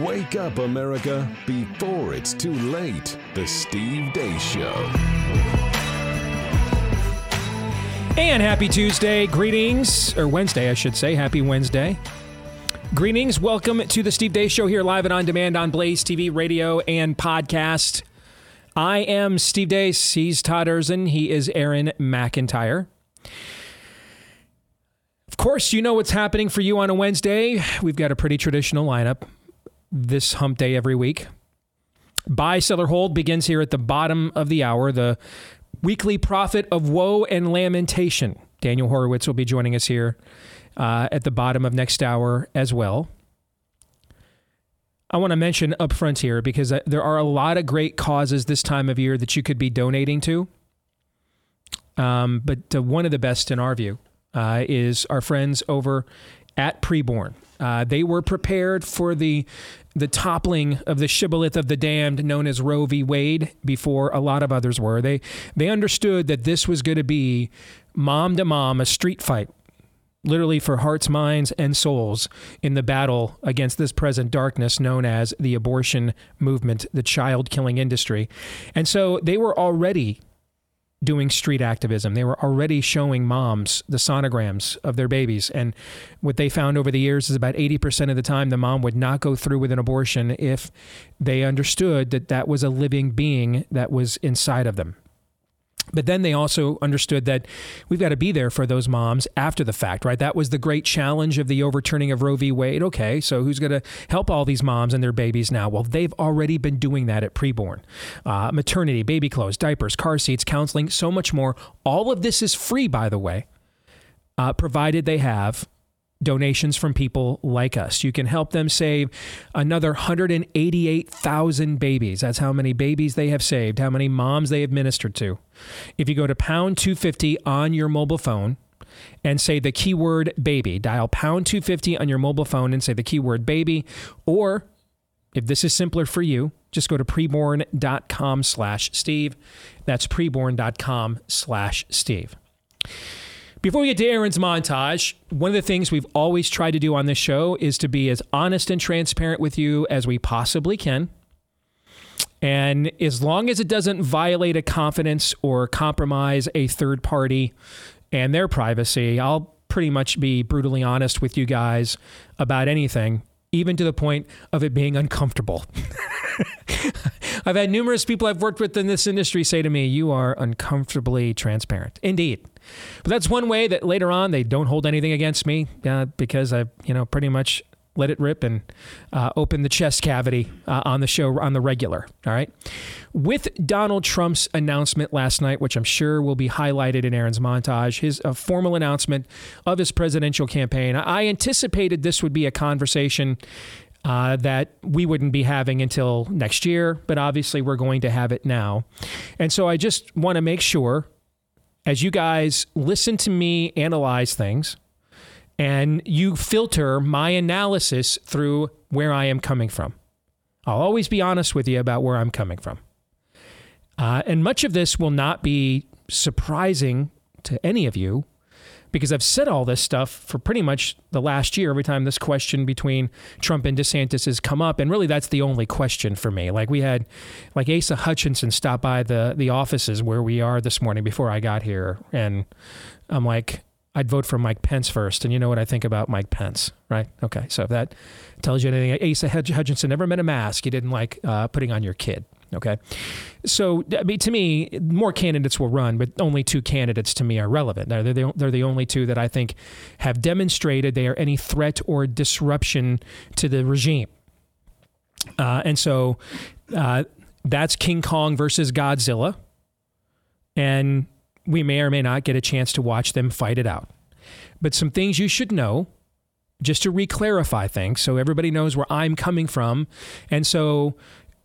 Wake up, America, before it's too late. The Steve Deace Show. And happy Tuesday. Greetings, or Wednesday, I should say. Happy Wednesday. Greetings. Welcome to the Steve Deace Show here live and on demand on Blaze TV, radio, and podcast. I am Steve Deace. He's Todd Erzen. He is Aaron McIntyre. Of course, you know what's happening for you on a Wednesday. We've got a pretty traditional lineup this hump day every week. Buy, seller, hold begins here at the bottom of the hour. The weekly prophet of woe and lamentation. Daniel Horowitz will be joining us here uh, at the bottom of next hour as well. I want to mention up front here because uh, there are a lot of great causes this time of year that you could be donating to. Um, but uh, one of the best in our view uh, is our friends over at Preborn. Uh, they were prepared for the the toppling of the shibboleth of the damned, known as Roe v. Wade, before a lot of others were. They they understood that this was going to be mom to mom, a street fight, literally for hearts, minds, and souls in the battle against this present darkness known as the abortion movement, the child killing industry. And so they were already doing street activism. They were already showing moms the sonograms of their babies. And what they found over the years is about 80% of the time the mom would not go through with an abortion if they understood that that was a living being that was inside of them. But then they also understood that we've got to be there for those moms after the fact, right? That was the great challenge of the overturning of Roe v. Wade. Okay, so who's going to help all these moms and their babies now? Well, they've already been doing that at preborn. Uh, maternity, baby clothes, diapers, car seats, counseling, so much more. All of this is free, by the way, uh, provided they have donations from people like us. You can help them save another 188,000 babies. That's how many babies they have saved, how many moms they have ministered to. If you go to pound 250 on your mobile phone, and say the keyword baby. Dial pound 250 on your mobile phone and say the keyword baby. Or if this is simpler for you, just go to preborn.com slash Steve. That's preborn.com slash Steve. Before we get to Aaron's montage, one of the things we've always tried to do on this show is to be as honest and transparent with you as we possibly can. And as long as it doesn't violate a confidence or compromise a third party and their privacy, I'll pretty much be brutally honest with you guys about anything, even to the point of it being uncomfortable. I've had numerous people I've worked with in this industry say to me, You are uncomfortably transparent. Indeed. But that's one way that later on they don't hold anything against me uh, because I, you know, pretty much let it rip and uh, open the chest cavity uh, on the show on the regular. All right. With Donald Trump's announcement last night, which I'm sure will be highlighted in Aaron's montage, his uh, formal announcement of his presidential campaign, I anticipated this would be a conversation. Uh, that we wouldn't be having until next year, but obviously we're going to have it now. And so I just want to make sure as you guys listen to me analyze things and you filter my analysis through where I am coming from. I'll always be honest with you about where I'm coming from. Uh, and much of this will not be surprising to any of you because I've said all this stuff for pretty much the last year every time this question between Trump and DeSantis has come up. And really, that's the only question for me. Like we had, like Asa Hutchinson stop by the, the offices where we are this morning before I got here. And I'm like, I'd vote for Mike Pence first. And you know what I think about Mike Pence, right? Okay. So if that tells you anything, Asa Hutchinson never met a mask. He didn't like uh, putting on your kid. Okay. So, I mean, to me, more candidates will run, but only two candidates to me are relevant. They're the, they're the only two that I think have demonstrated they are any threat or disruption to the regime. Uh, and so uh, that's King Kong versus Godzilla. And we may or may not get a chance to watch them fight it out. But some things you should know just to reclarify things so everybody knows where I'm coming from. And so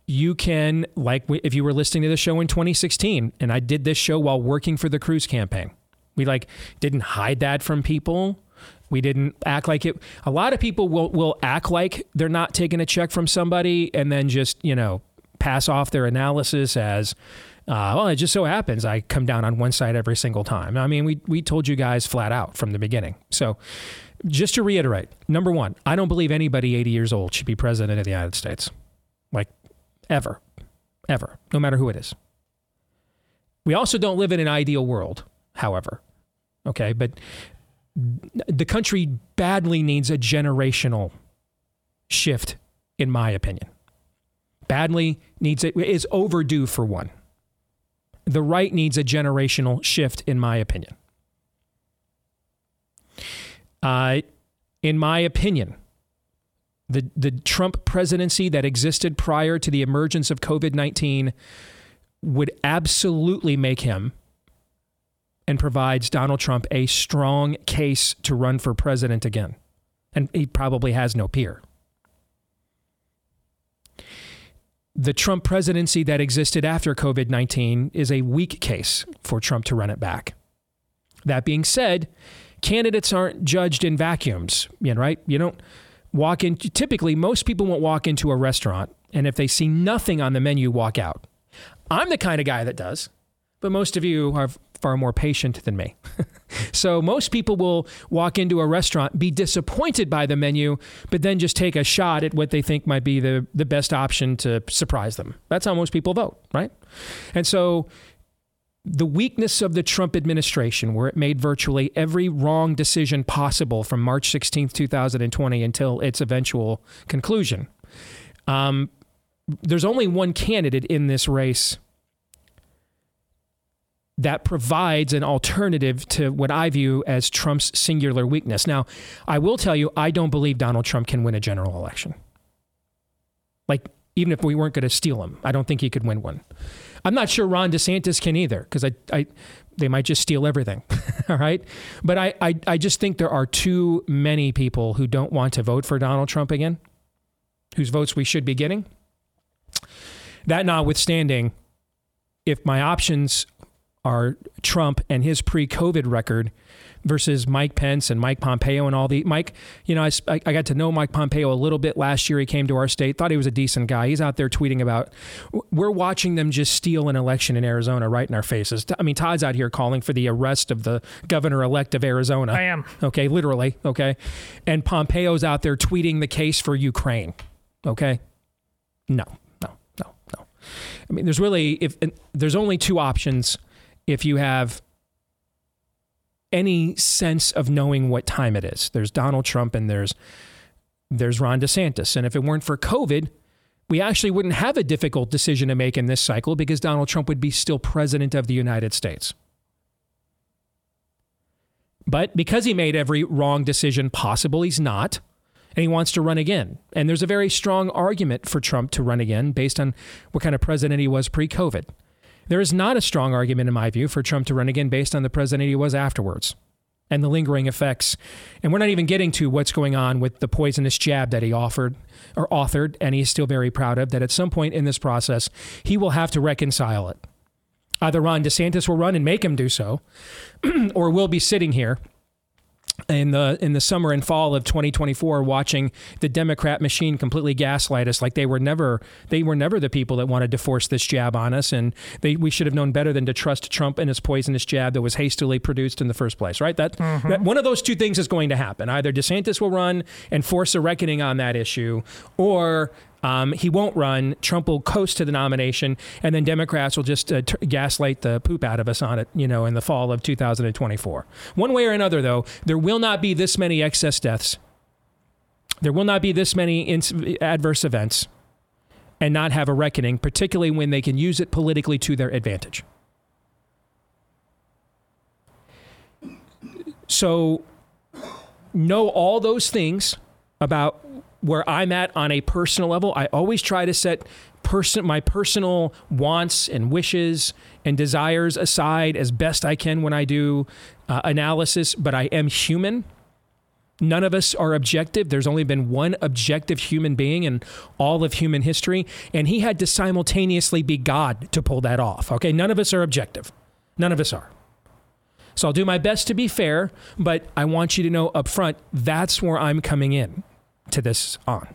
you can, like if you were listening to the show in 2016, and I did this show while working for the Cruz campaign, we like didn't hide that from people. We didn't act like it. A lot of people will, will act like they're not taking a check from somebody and then just, you know, pass off their analysis as, uh, well, it just so happens I come down on one side every single time. I mean, we, we told you guys flat out from the beginning. So just to reiterate, number one, I don't believe anybody 80 years old should be president of the United States. Like, ever. Ever. No matter who it is. We also don't live in an ideal world, however. Okay. But the country badly needs a generational shift, in my opinion. Badly needs it, is overdue for one. The right needs a generational shift, in my opinion. Uh, in my opinion, the, the Trump presidency that existed prior to the emergence of COVID 19 would absolutely make him and provides Donald Trump a strong case to run for president again. And he probably has no peer. The Trump presidency that existed after COVID 19 is a weak case for Trump to run it back. That being said, candidates aren't judged in vacuums, you know, right? You don't walk in. Typically, most people won't walk into a restaurant and if they see nothing on the menu, walk out. I'm the kind of guy that does, but most of you are far more patient than me. so most people will walk into a restaurant, be disappointed by the menu, but then just take a shot at what they think might be the, the best option to surprise them. That's how most people vote, right? And so the weakness of the Trump administration, where it made virtually every wrong decision possible from March 16th, 2020 until its eventual conclusion. Um, there's only one candidate in this race that provides an alternative to what I view as Trump's singular weakness. Now, I will tell you, I don't believe Donald Trump can win a general election. Like, even if we weren't going to steal him, I don't think he could win one. I'm not sure Ron DeSantis can either because I, I, they might just steal everything. All right. But I, I, I just think there are too many people who don't want to vote for Donald Trump again, whose votes we should be getting. That notwithstanding, if my options are Trump and his pre COVID record, versus Mike Pence and Mike Pompeo and all the Mike. You know, I, I got to know Mike Pompeo a little bit last year. He came to our state, thought he was a decent guy. He's out there tweeting about we're watching them just steal an election in Arizona right in our faces. I mean, Todd's out here calling for the arrest of the governor elect of Arizona. I am. Okay, literally. Okay. And Pompeo's out there tweeting the case for Ukraine. Okay. No, no, no, no. I mean, there's really, if there's only two options if you have any sense of knowing what time it is. There's Donald Trump and there's there's Ron DeSantis. And if it weren't for COVID, we actually wouldn't have a difficult decision to make in this cycle because Donald Trump would be still president of the United States. But because he made every wrong decision possible, he's not. And he wants to run again. And there's a very strong argument for Trump to run again based on what kind of president he was pre COVID. There is not a strong argument, in my view, for Trump to run again based on the president he was afterwards and the lingering effects. And we're not even getting to what's going on with the poisonous jab that he offered or authored, and he's still very proud of, that at some point in this process, he will have to reconcile it. Either Ron DeSantis will run and make him do so, or we'll be sitting here in the in the summer and fall of 2024 watching the democrat machine completely gaslight us like they were never they were never the people that wanted to force this jab on us and they we should have known better than to trust Trump and his poisonous jab that was hastily produced in the first place right that, mm-hmm. that one of those two things is going to happen either DeSantis will run and force a reckoning on that issue or um, he won't run. Trump will coast to the nomination, and then Democrats will just uh, t- gaslight the poop out of us on it, you know, in the fall of 2024. One way or another, though, there will not be this many excess deaths. There will not be this many adverse events and not have a reckoning, particularly when they can use it politically to their advantage. So, know all those things about where I'm at on a personal level, I always try to set person my personal wants and wishes and desires aside as best I can when I do uh, analysis, but I am human. None of us are objective. There's only been one objective human being in all of human history, and he had to simultaneously be God to pull that off. Okay, none of us are objective. None of us are. So I'll do my best to be fair, but I want you to know up front that's where I'm coming in to this on.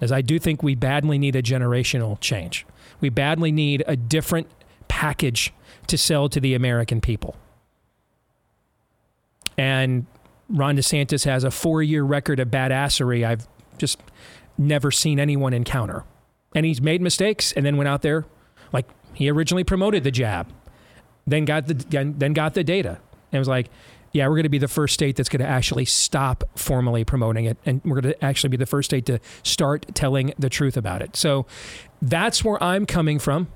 As I do think we badly need a generational change. We badly need a different package to sell to the American people. And Ron DeSantis has a four year record of badassery I've just never seen anyone encounter. And he's made mistakes and then went out there, like he originally promoted the jab, then got the then got the data, and was like, yeah, we're going to be the first state that's going to actually stop formally promoting it. And we're going to actually be the first state to start telling the truth about it. So that's where I'm coming from.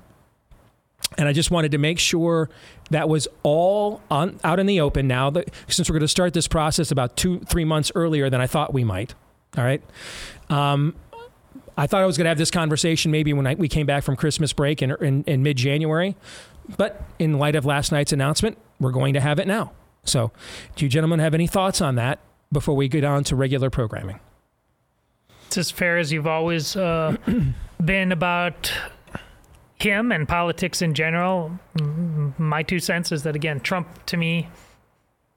And I just wanted to make sure that was all on, out in the open now that since we're going to start this process about two, three months earlier than I thought we might. All right. Um, I thought I was going to have this conversation maybe when I, we came back from Christmas break in, in, in mid January. But in light of last night's announcement, we're going to have it now. So, do you gentlemen have any thoughts on that before we get on to regular programming? It's as fair as you've always uh, been about him and politics in general. My two cents is that, again, Trump to me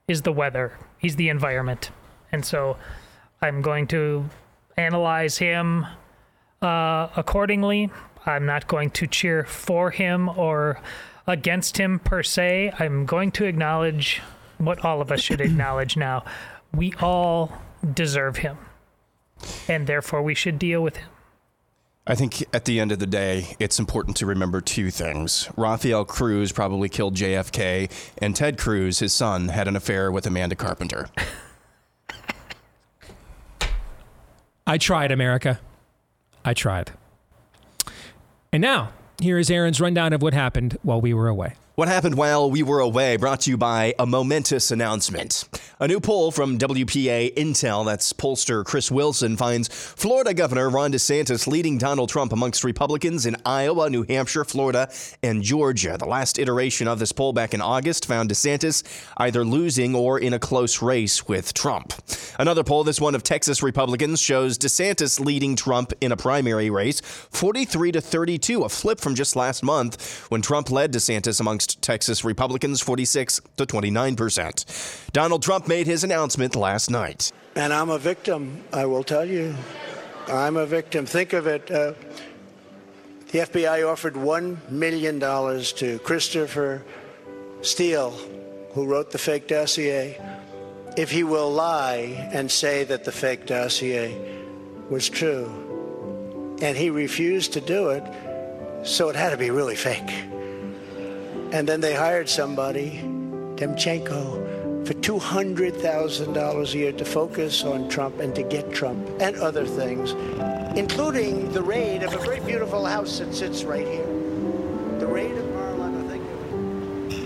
is the weather, he's the environment. And so I'm going to analyze him uh, accordingly. I'm not going to cheer for him or against him per se. I'm going to acknowledge what all of us should acknowledge now. We all deserve him, and therefore we should deal with him. I think at the end of the day, it's important to remember two things. Rafael Cruz probably killed JFK, and Ted Cruz, his son, had an affair with Amanda Carpenter. I tried, America. I tried. And now, here is Aaron's rundown of what happened while we were away. What happened while we were away brought to you by a momentous announcement. A new poll from WPA Intel, that's pollster Chris Wilson, finds Florida Governor Ron DeSantis leading Donald Trump amongst Republicans in Iowa, New Hampshire, Florida, and Georgia. The last iteration of this poll back in August found DeSantis either losing or in a close race with Trump. Another poll, this one of Texas Republicans, shows DeSantis leading Trump in a primary race, 43 to 32, a flip from just last month when Trump led DeSantis amongst Texas Republicans 46 to 29 percent. Donald Trump made his announcement last night. And I'm a victim, I will tell you. I'm a victim. Think of it. Uh, the FBI offered $1 million to Christopher Steele, who wrote the fake dossier, if he will lie and say that the fake dossier was true. And he refused to do it, so it had to be really fake. And then they hired somebody, Danchenko, for $200,000 a year to focus on Trump and to get Trump and other things, including the raid of a very beautiful house that sits right here. The raid of Mar-a-Lago. Thank you.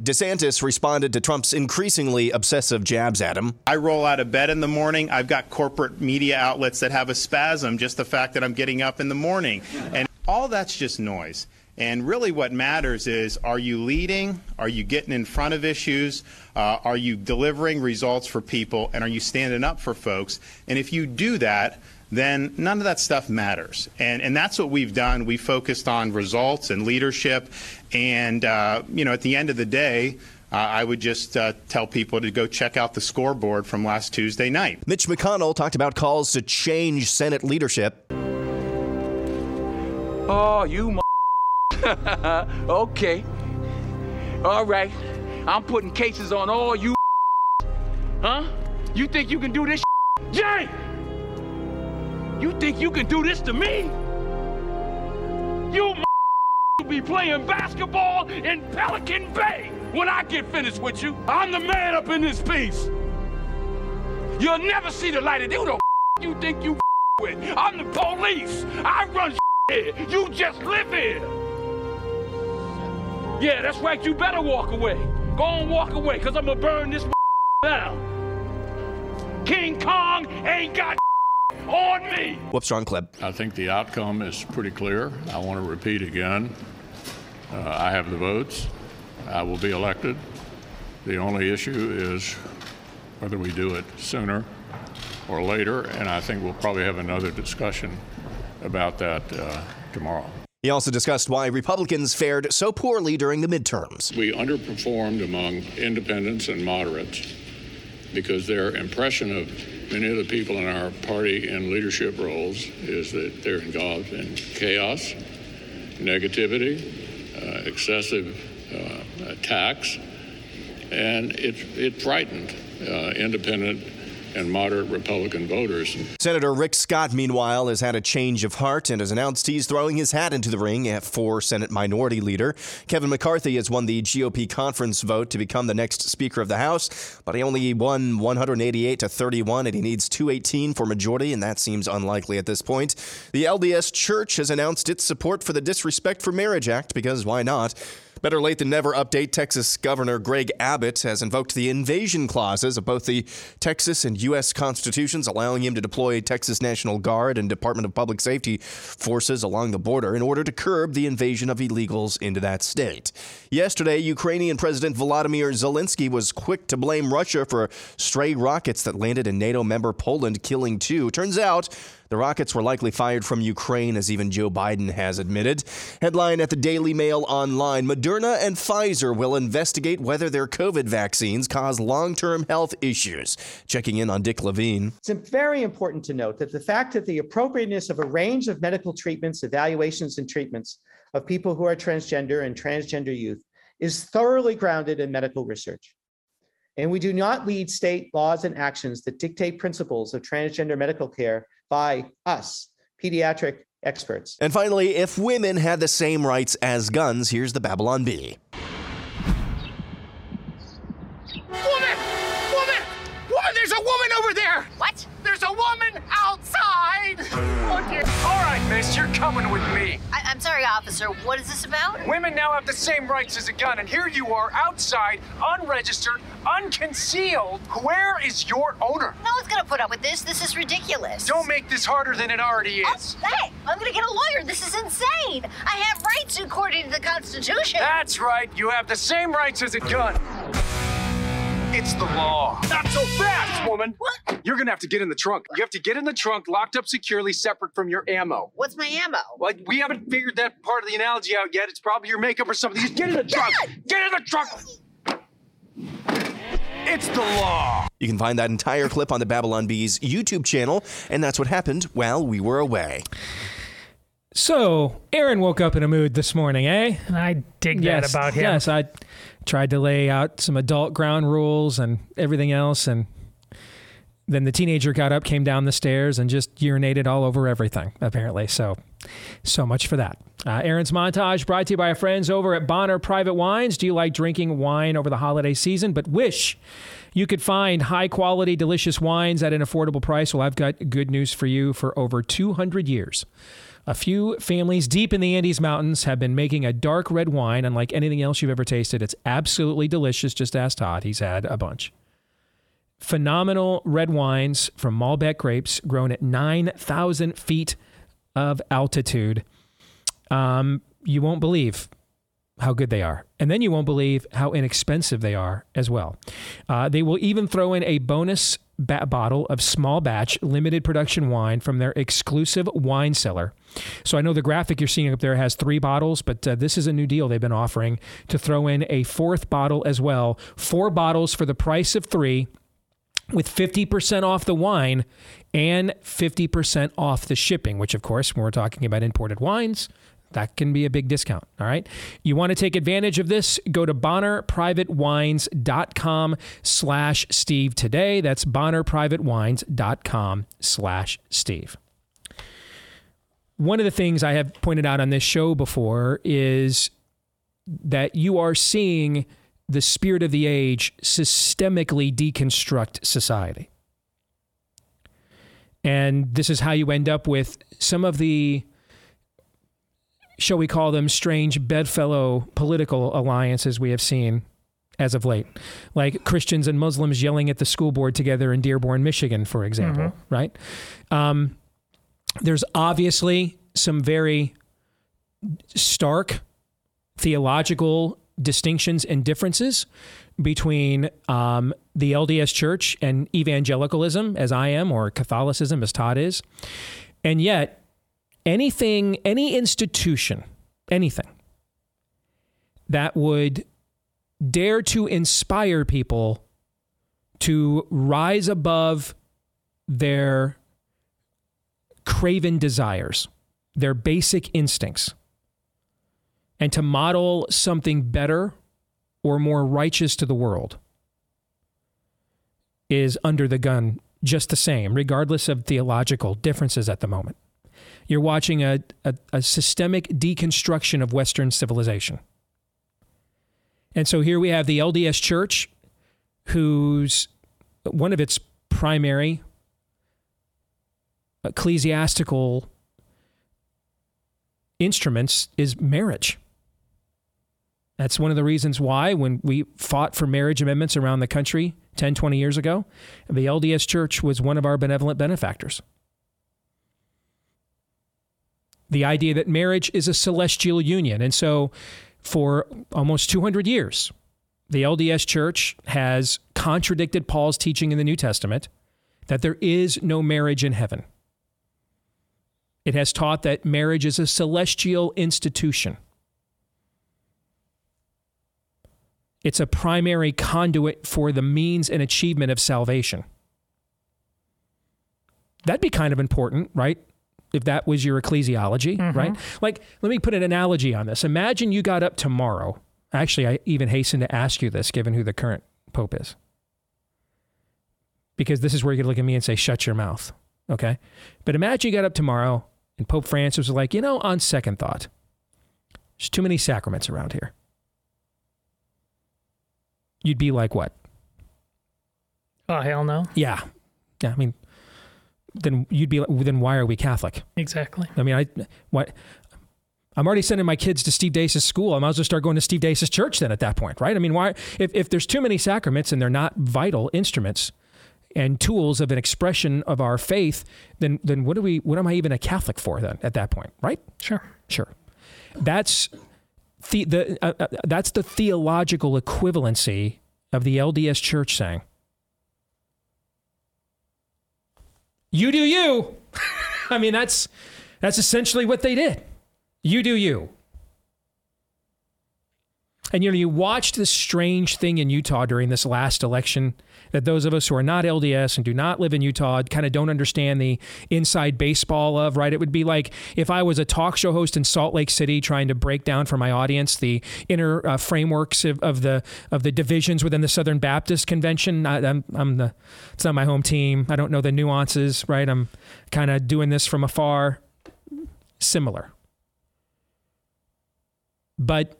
DeSantis responded to Trump's increasingly obsessive jabs at him. I roll out of bed in the morning. I've got corporate media outlets that have a spasm just the fact that I'm getting up in the morning. And all that's just noise. And really, what matters is are you leading? Are you getting in front of issues? Uh, are you delivering results for people? And are you standing up for folks? And if you do that, then none of that stuff matters. And, and that's what we've done. We focused on results and leadership. And, uh, you know, at the end of the day, uh, I would just uh, tell people to go check out the scoreboard from last Tuesday night. Mitch McConnell talked about calls to change Senate leadership. Oh, you okay. All right. I'm putting cases on all you Huh? You think you can do this Jay! You think you can do this to me? You be playing basketball in Pelican Bay when I get finished with you. I'm the man up in this piece. You'll never see the light of you the you think you with. I'm the police. I run. You just live here. Yeah, that's right. You better walk away. Go on, walk away, because I'm going to burn this down. King Kong ain't got on me. Whoops, wrong clip. I think the outcome is pretty clear. I want to repeat again. Uh, I have the votes. I will be elected. The only issue is whether we do it sooner or later, and I think we'll probably have another discussion about that uh, tomorrow. He also discussed why Republicans fared so poorly during the midterms. We underperformed among independents and moderates because their impression of many of the people in our party in leadership roles is that they're involved in chaos, negativity, uh, excessive uh, attacks, and it, it frightened uh, independent and moderate Republican voters. Senator Rick Scott, meanwhile, has had a change of heart and has announced he's throwing his hat into the ring for Senate Minority Leader. Kevin McCarthy has won the GOP conference vote to become the next Speaker of the House, but he only won 188 to 31, and he needs 218 for majority, and that seems unlikely at this point. The LDS Church has announced its support for the Disrespect for Marriage Act because why not? Better late than never update. Texas Governor Greg Abbott has invoked the invasion clauses of both the Texas and U.S. constitutions, allowing him to deploy Texas National Guard and Department of Public Safety forces along the border in order to curb the invasion of illegals into that state. Yesterday, Ukrainian President Volodymyr Zelensky was quick to blame Russia for stray rockets that landed in NATO member Poland, killing two. Turns out, the rockets were likely fired from Ukraine, as even Joe Biden has admitted. Headline at the Daily Mail Online Moderna and Pfizer will investigate whether their COVID vaccines cause long term health issues. Checking in on Dick Levine. It's very important to note that the fact that the appropriateness of a range of medical treatments, evaluations, and treatments of people who are transgender and transgender youth is thoroughly grounded in medical research. And we do not lead state laws and actions that dictate principles of transgender medical care by us, pediatric experts. And finally, if women had the same rights as guns, here's the Babylon Bee. Woman! Woman! Oh. All right, miss, you're coming with me. I- am sorry, officer. What is this about? Women now have the same rights as a gun, and here you are outside, unregistered, unconcealed. Where is your owner? No one's gonna put up with this. This is ridiculous. Don't make this harder than it already oh, is. Oh, hey, I'm gonna get a lawyer. This is insane. I have rights according to the Constitution. That's right. You have the same rights as a gun. It's the law. Not so fast, woman. What? You're gonna have to get in the trunk. You have to get in the trunk, locked up securely, separate from your ammo. What's my ammo? Like we haven't figured that part of the analogy out yet. It's probably your makeup or something. Just get in the trunk. Get in the trunk. It's the law. You can find that entire clip on the Babylon Bees YouTube channel, and that's what happened while we were away. So, Aaron woke up in a mood this morning, eh? I dig yes, that about him. Yes, I tried to lay out some adult ground rules and everything else, and then the teenager got up, came down the stairs, and just urinated all over everything, apparently. So, so much for that. Uh, Aaron's montage brought to you by our friends over at Bonner Private Wines. Do you like drinking wine over the holiday season, but wish you could find high quality, delicious wines at an affordable price? Well, I've got good news for you. For over 200 years, a few families deep in the Andes Mountains have been making a dark red wine unlike anything else you've ever tasted. It's absolutely delicious. Just ask Todd, he's had a bunch. Phenomenal red wines from Malbec grapes grown at 9,000 feet of altitude. Um, you won't believe how good they are. And then you won't believe how inexpensive they are as well. Uh, they will even throw in a bonus bottle of small batch limited production wine from their exclusive wine cellar. So I know the graphic you're seeing up there has three bottles, but uh, this is a new deal they've been offering to throw in a fourth bottle as well. Four bottles for the price of three with 50% off the wine and 50% off the shipping, which, of course, when we're talking about imported wines, that can be a big discount. All right. You want to take advantage of this? Go to bonnerprivatewines.com slash Steve today. That's bonnerprivatewines.com slash Steve. One of the things I have pointed out on this show before is that you are seeing the spirit of the age systemically deconstruct society. And this is how you end up with some of the, shall we call them, strange bedfellow political alliances we have seen as of late, like Christians and Muslims yelling at the school board together in Dearborn, Michigan, for example, mm-hmm. right? Um, there's obviously some very stark theological distinctions and differences between um, the LDS Church and evangelicalism, as I am, or Catholicism, as Todd is. And yet, anything, any institution, anything that would dare to inspire people to rise above their craven desires, their basic instincts, and to model something better or more righteous to the world is under the gun just the same, regardless of theological differences at the moment. You're watching a, a, a systemic deconstruction of Western civilization. And so here we have the LDS Church, whose one of its primary ecclesiastical instruments is marriage. That's one of the reasons why, when we fought for marriage amendments around the country 10, 20 years ago, the LDS Church was one of our benevolent benefactors. The idea that marriage is a celestial union. And so, for almost 200 years, the LDS Church has contradicted Paul's teaching in the New Testament that there is no marriage in heaven. It has taught that marriage is a celestial institution. It's a primary conduit for the means and achievement of salvation. That'd be kind of important, right? If that was your ecclesiology, Mhm. right? Like, let me put an analogy on this. Imagine you got up tomorrow. Actually, I even hasten to ask you this, given who the current pope is. Because this is where you could look at me and say, shut your mouth. Okay. But imagine you got up tomorrow and Pope Francis was like, you know, on second thought, there's too many sacraments around here. You'd be like, what? Oh hell no! Yeah. Yeah. I mean, then you'd be like, then why are we Catholic? Exactly. I mean, I, what? I'm already sending my kids to Steve Deace's school. I might as well start going to Steve Deace's church then at that point, right? I mean, why? If, if there's too many sacraments and they're not vital instruments and tools of an expression of our faith, then then what do we? What am I even a Catholic for then at that point, right? Sure. Sure. That's the, the uh, uh, that's the theological equivalency of the LDS Church saying, "You do you." I mean, that's that's essentially what they did. You do you. And you know, you watched this strange thing in Utah during this last election that those of us who are not LDS and do not live in Utah kind of don't understand the inside baseball of, right? It would be like if I was a talk show host in Salt Lake City trying to break down for my audience the inner uh, frameworks of, of the of the divisions within the Southern Baptist Convention. I, I'm, I'm the it's not my home team. I don't know the nuances, right? I'm kind of doing this from afar. Similar. But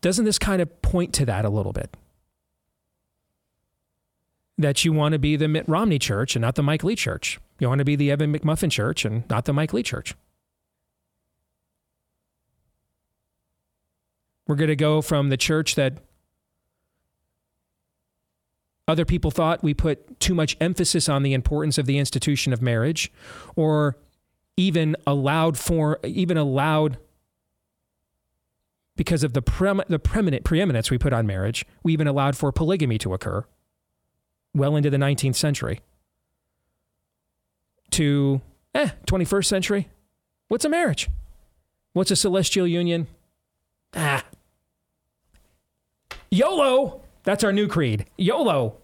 doesn't this kind of point to that a little bit? That you want to be the Mitt Romney church and not the Mike Lee church. You want to be the Evan McMuffin church and not the Mike Lee church. We're going to go from the church that other people thought we put too much emphasis on the importance of the institution of marriage or even allowed for even allowed because of the prem- the preeminent preeminence we put on marriage, we even allowed for polygamy to occur well into the 19th century. To eh, 21st century, what's a marriage? What's a celestial union? Ah. YOLO! That's our new creed. YOLO.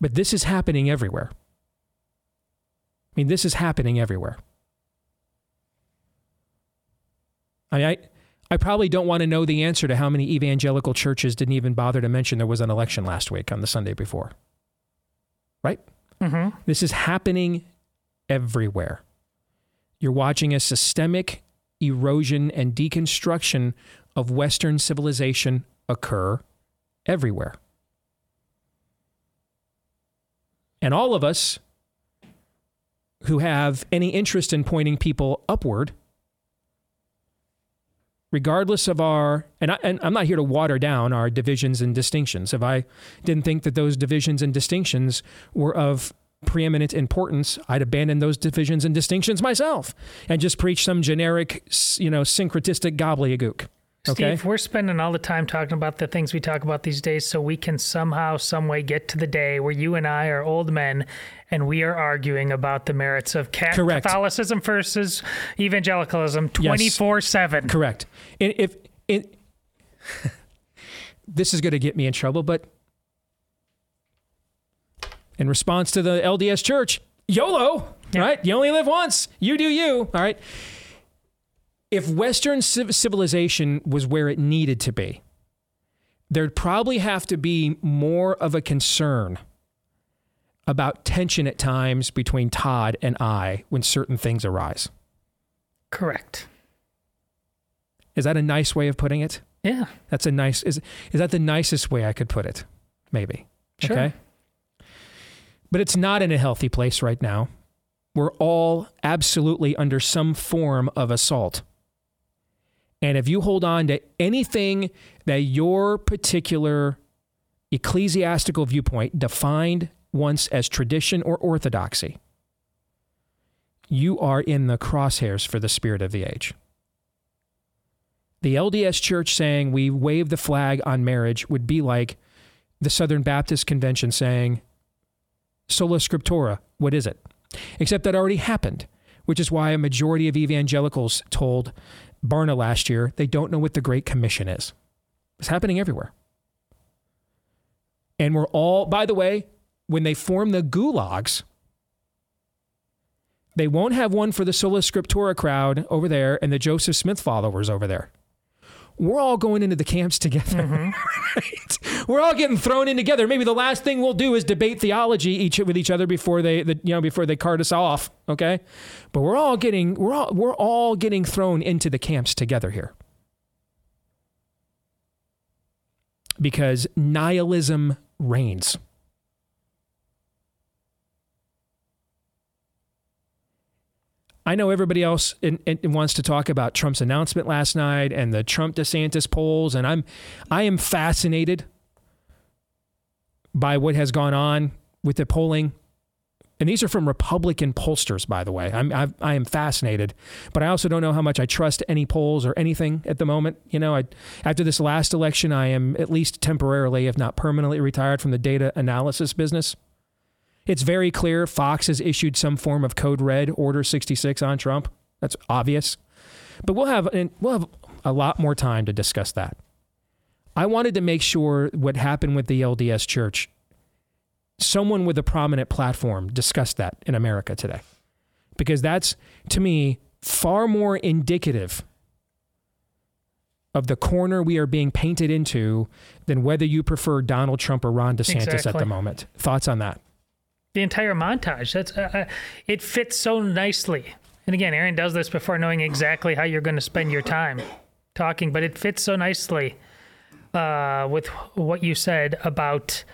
But this is happening everywhere. I mean, this is happening everywhere. I mean, I, I probably don't want to know the answer to how many evangelical churches didn't even bother to mention there was an election last week on the Sunday before. Right? Mm-hmm. This is happening everywhere. You're watching a systemic erosion and deconstruction of Western civilization occur everywhere. And all of us who have any interest in pointing people upward, regardless of our, and, I, and I'm not here to water down our divisions and distinctions. If I didn't think that those divisions and distinctions were of preeminent importance, I'd abandon those divisions and distinctions myself and just preach some generic, you know, syncretistic gobbledygook. Okay. Steve, we're spending all the time talking about the things we talk about these days so we can somehow, some way get to the day where you and I are old men and we are arguing about the merits of. Catholicism versus evangelicalism Yes. 24 7. Correct. And if this is going to get me in trouble, but in response to the LDS Church, YOLO, right? You only live once. You do you. All right. If Western civilization was where it needed to be, there'd probably have to be more of a concern about tension at times between Todd and I when certain things arise. Correct. Is that a nice way of putting it? Yeah. That's a nice is is that the nicest way I could put it? Maybe. Sure. Okay. But it's not in a healthy place right now. We're all absolutely under some form of assault. And if you hold on to anything that your particular ecclesiastical viewpoint defined once as tradition or orthodoxy, you are in the crosshairs for the spirit of the age. The LDS Church saying we wave the flag on marriage would be like the Southern Baptist Convention saying sola scriptura, what is it? Except that already happened, which is why a majority of evangelicals told Barna last year they don't know what the Great Commission is. It's happening everywhere. And we're all, by the way, when they form the gulags, they won't have one for the Sola Scriptura crowd over there and the Joseph Smith followers over there. We're all going into the camps together. Mm-hmm. right? We're all getting thrown in together. Maybe the last thing we'll do is debate theology each with each other before they, the, you know, before they cart us off. Okay, but we're all getting we're all we're all getting thrown into the camps together here because nihilism reigns. I know everybody else in, in, wants to talk about Trump's announcement last night and the Trump DeSantis polls, and I'm I am fascinated by what has gone on with the polling. And these are from Republican pollsters, by the way. I'm I've, I am fascinated, but I also don't know how much I trust any polls or anything at the moment. You know, I, after this last election, I am at least temporarily, if not permanently, retired from the data analysis business. It's very clear Fox has issued some form of code red order 66 on Trump. That's obvious. But we'll have we'll have a lot more time to discuss that. I wanted to make sure what happened with the LDS church someone with a prominent platform discussed that in America today. Because that's to me far more indicative of the corner we are being painted into than whether you prefer Donald Trump or Ron DeSantis Exactly. at the moment. Thoughts on that? The entire montage. That's uh, uh, it fits so nicely. And again, Aaron does this before knowing exactly how you're going to spend your time talking, but it fits so nicely uh, with what you said about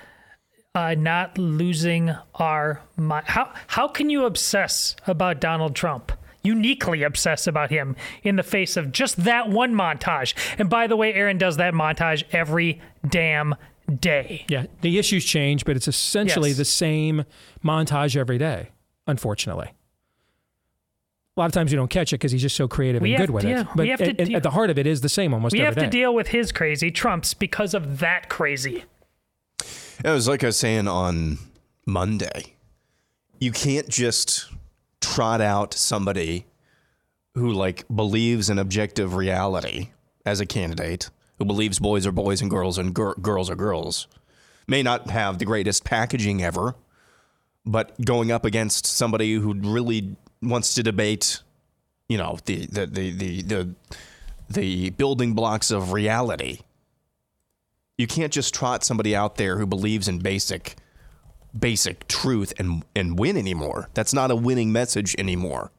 uh, not losing our mind. How how can you obsess about Donald Trump? Uniquely obsess about him in the face of just that one montage. And by the way, Aaron does that montage every damn day. Yeah, the issues change, but it's essentially Yes. the same montage every day, unfortunately. A lot of times you don't catch it because he's just so creative We and have- good with yeah, it. we But have to at, at- deal- at the heart of it is the same almost every day. we have day. to deal with his crazy Trumps because of that crazy. It was like I was saying on Monday. You can't just trot out somebody who like believes in objective reality as a candidate, who believes boys are boys and girls and gir- girls are girls. May not have the greatest packaging ever, but going up against somebody who really wants to debate, you know, the the the the the, the building blocks of reality. You can't just trot somebody out there who believes in basic basic truth and and win anymore. That's not a winning message anymore.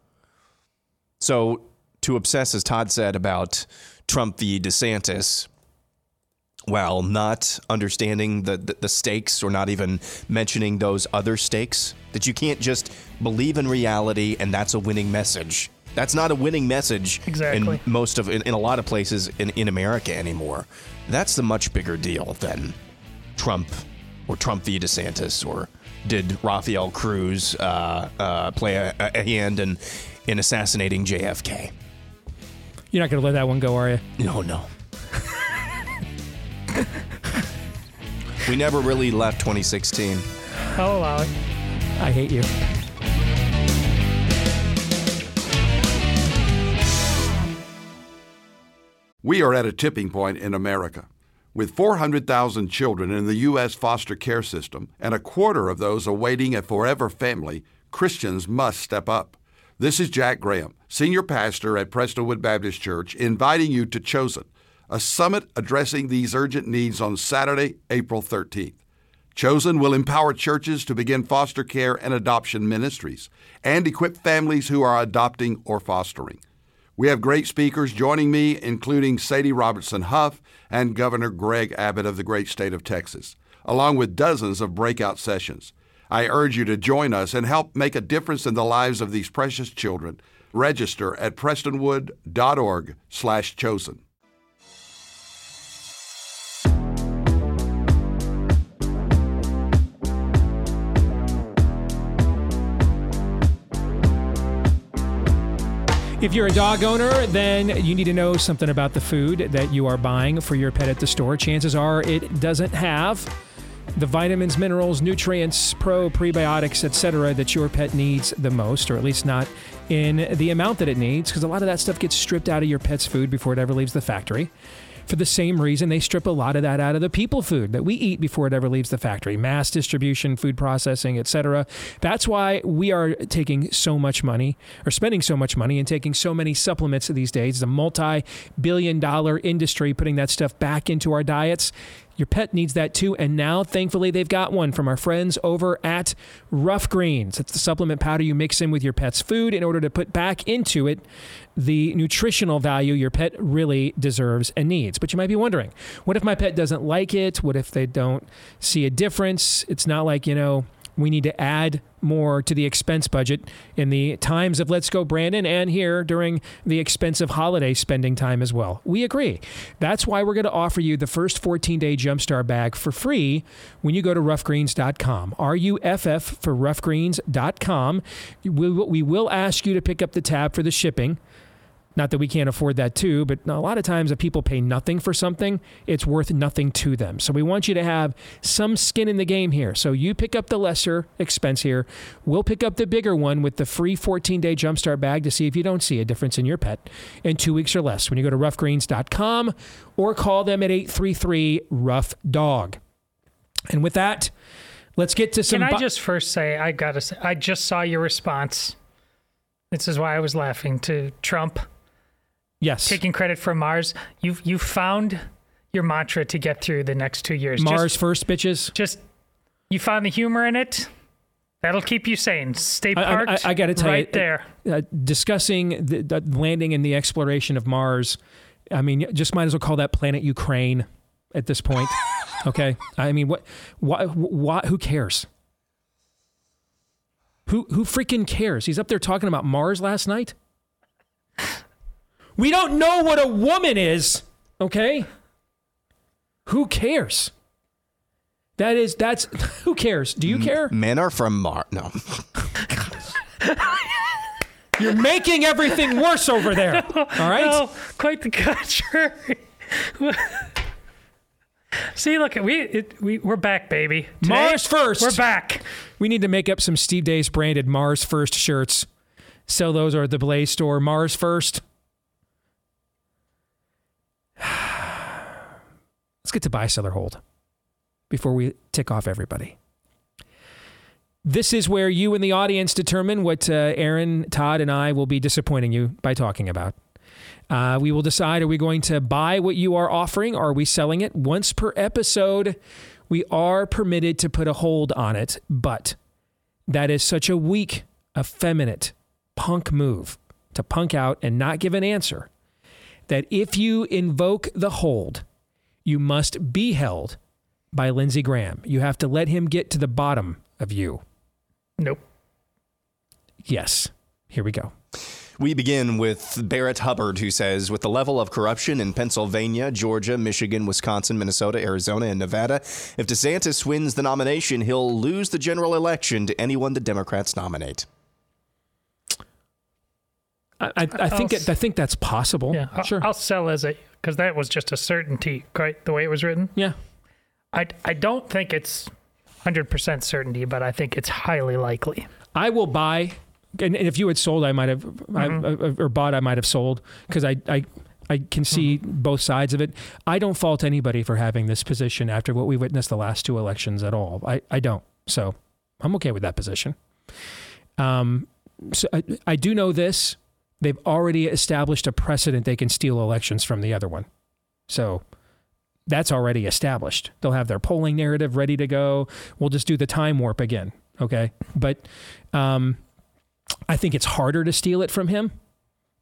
So to obsess, as Todd said about Trump v. DeSantis, while not understanding the, the, the stakes or not even mentioning those other stakes, that you can't just believe in reality and that's a winning message. That's not a winning message Exactly. in most of in, in a lot of places in, in America anymore. That's the much bigger deal than Trump or Trump v. DeSantis or did Rafael Cruz uh, uh, play a, a hand in in assassinating JFK? You're not going to let that one go, are you? No, no. we never really left 2016. I'll allow it. I hate you. We are at a tipping point in America. With 400,000 children in the U.S. foster care system and a quarter of those awaiting a forever family, Christians must step up. This is Jack Graham, Senior Pastor at Prestonwood Baptist Church, inviting you to Chosen, a summit addressing these urgent needs on Saturday, April 13th. Chosen will empower churches to begin foster care and adoption ministries and equip families who are adopting or fostering. We have great speakers joining me, including Sadie Robertson Huff and Governor Greg Abbott of the great state of Texas, along with dozens of breakout sessions. I urge you to join us and help make a difference in the lives of these precious children. Register at prestonwood.org/chosen. If you're a dog owner, then you need to know something about the food that you are buying for your pet at the store. Chances are it doesn't have the vitamins, minerals, nutrients, pro, prebiotics, etc. that your pet needs the most, or at least not in the amount that it needs, because a lot of that stuff gets stripped out of your pet's food before it ever leaves the factory. For the same reason they strip a lot of that out of the people food that we eat before it ever leaves the factory. Mass distribution food processing etc that's why we are taking so much money or spending so much money and taking so many supplements these days. The multi-billion dollar industry putting that stuff back into our diets your pet needs that too. And now, thankfully, they've got one from our friends over at Ruff Greens. It's the supplement powder you mix in with your pet's food in order to put back into it the nutritional value your pet really deserves and needs. But you might be wondering what if my pet doesn't like it? What if they don't see a difference? It's not like, you know, we need to add more to the expense budget in the times of Let's Go Brandon and here during the expensive holiday spending time as well. We agree. That's why we're going to offer you the first 14 day Jumpstart bag for free when you go to ruffgreens.com. R U F F for ruffgreens.com. We will ask you to pick up the tab for the shipping. Not that we can't afford that too, but a lot of times if people pay nothing for something, it's worth nothing to them. So we want you to have some skin in the game here. So you pick up the lesser expense here. We'll pick up the bigger one with the free 14 day jumpstart bag to see if you don't see a difference in your pet in two weeks or less when you go to ruffgreens.com or call them at 833 Ruff Dog. And with that, let's get to some. Can I just first say, I gotta say, I just saw your response. This is why I was laughing to Trump Yes. Taking credit for Mars. You've you found your mantra to get through the next two years. Mars just, first, bitches. Just you found the humor in it. That'll keep you sane. Stay parked. I, I, I got to tell right you, there. Uh, discussing the, the landing and the exploration of Mars. I mean, just might as well call that planet Ukraine at this point. okay. I mean, what? Why? Why? Who cares? Who? Who freaking cares? He's up there talking about Mars last night. We don't know what a woman is, okay? Who cares? That is, that's, who cares? Do you care? Men are from Mars. No. You're making everything worse over there. No, all right? No, quite the contrary. See, look, we it, we we're back, baby. Today, Mars first. We're back. We need to make up some Steve Deace branded Mars first shirts. Sell those or at the Blaze store. Mars first. Let's get to buy, seller, hold before we tick off everybody. This is where you and the audience determine what uh, Aaron, Todd, and I will be disappointing you by talking about. Uh, we will decide are we going to buy what you are offering or are we selling it? Once per episode, we are permitted to put a hold on it, but that is such a weak, effeminate, punk move to punk out and not give an answer that if you invoke the hold, you must be held by Lindsey Graham. You have to let him get to the bottom of you. Nope. Yes. Here we go. We begin with Barrett Hubbard, who says With the level of corruption in Pennsylvania, Georgia, Michigan, Wisconsin, Minnesota, Arizona, and Nevada, if DeSantis wins the nomination, he'll lose the general election to anyone the Democrats nominate. I, I, think it, I think that's possible. Yeah, I'll, sure. I'll sell as a because that was just a certainty, right? The way it was written. Yeah. I I don't think it's hundred percent certainty, but I think it's highly likely. I will buy, and if you had sold, I might have, mm-hmm. or bought, I might have sold because I I. I can see mm-hmm. both sides of it. I don't fault anybody for having this position after what we witnessed the last two elections at all. I, I don't. So I'm okay with that position. Um, so I, I do know this they've already established a precedent they can steal elections from the other one. So that's already established. They'll have their polling narrative ready to go. We'll just do the time warp again. Okay. But um, I think it's harder to steal it from him,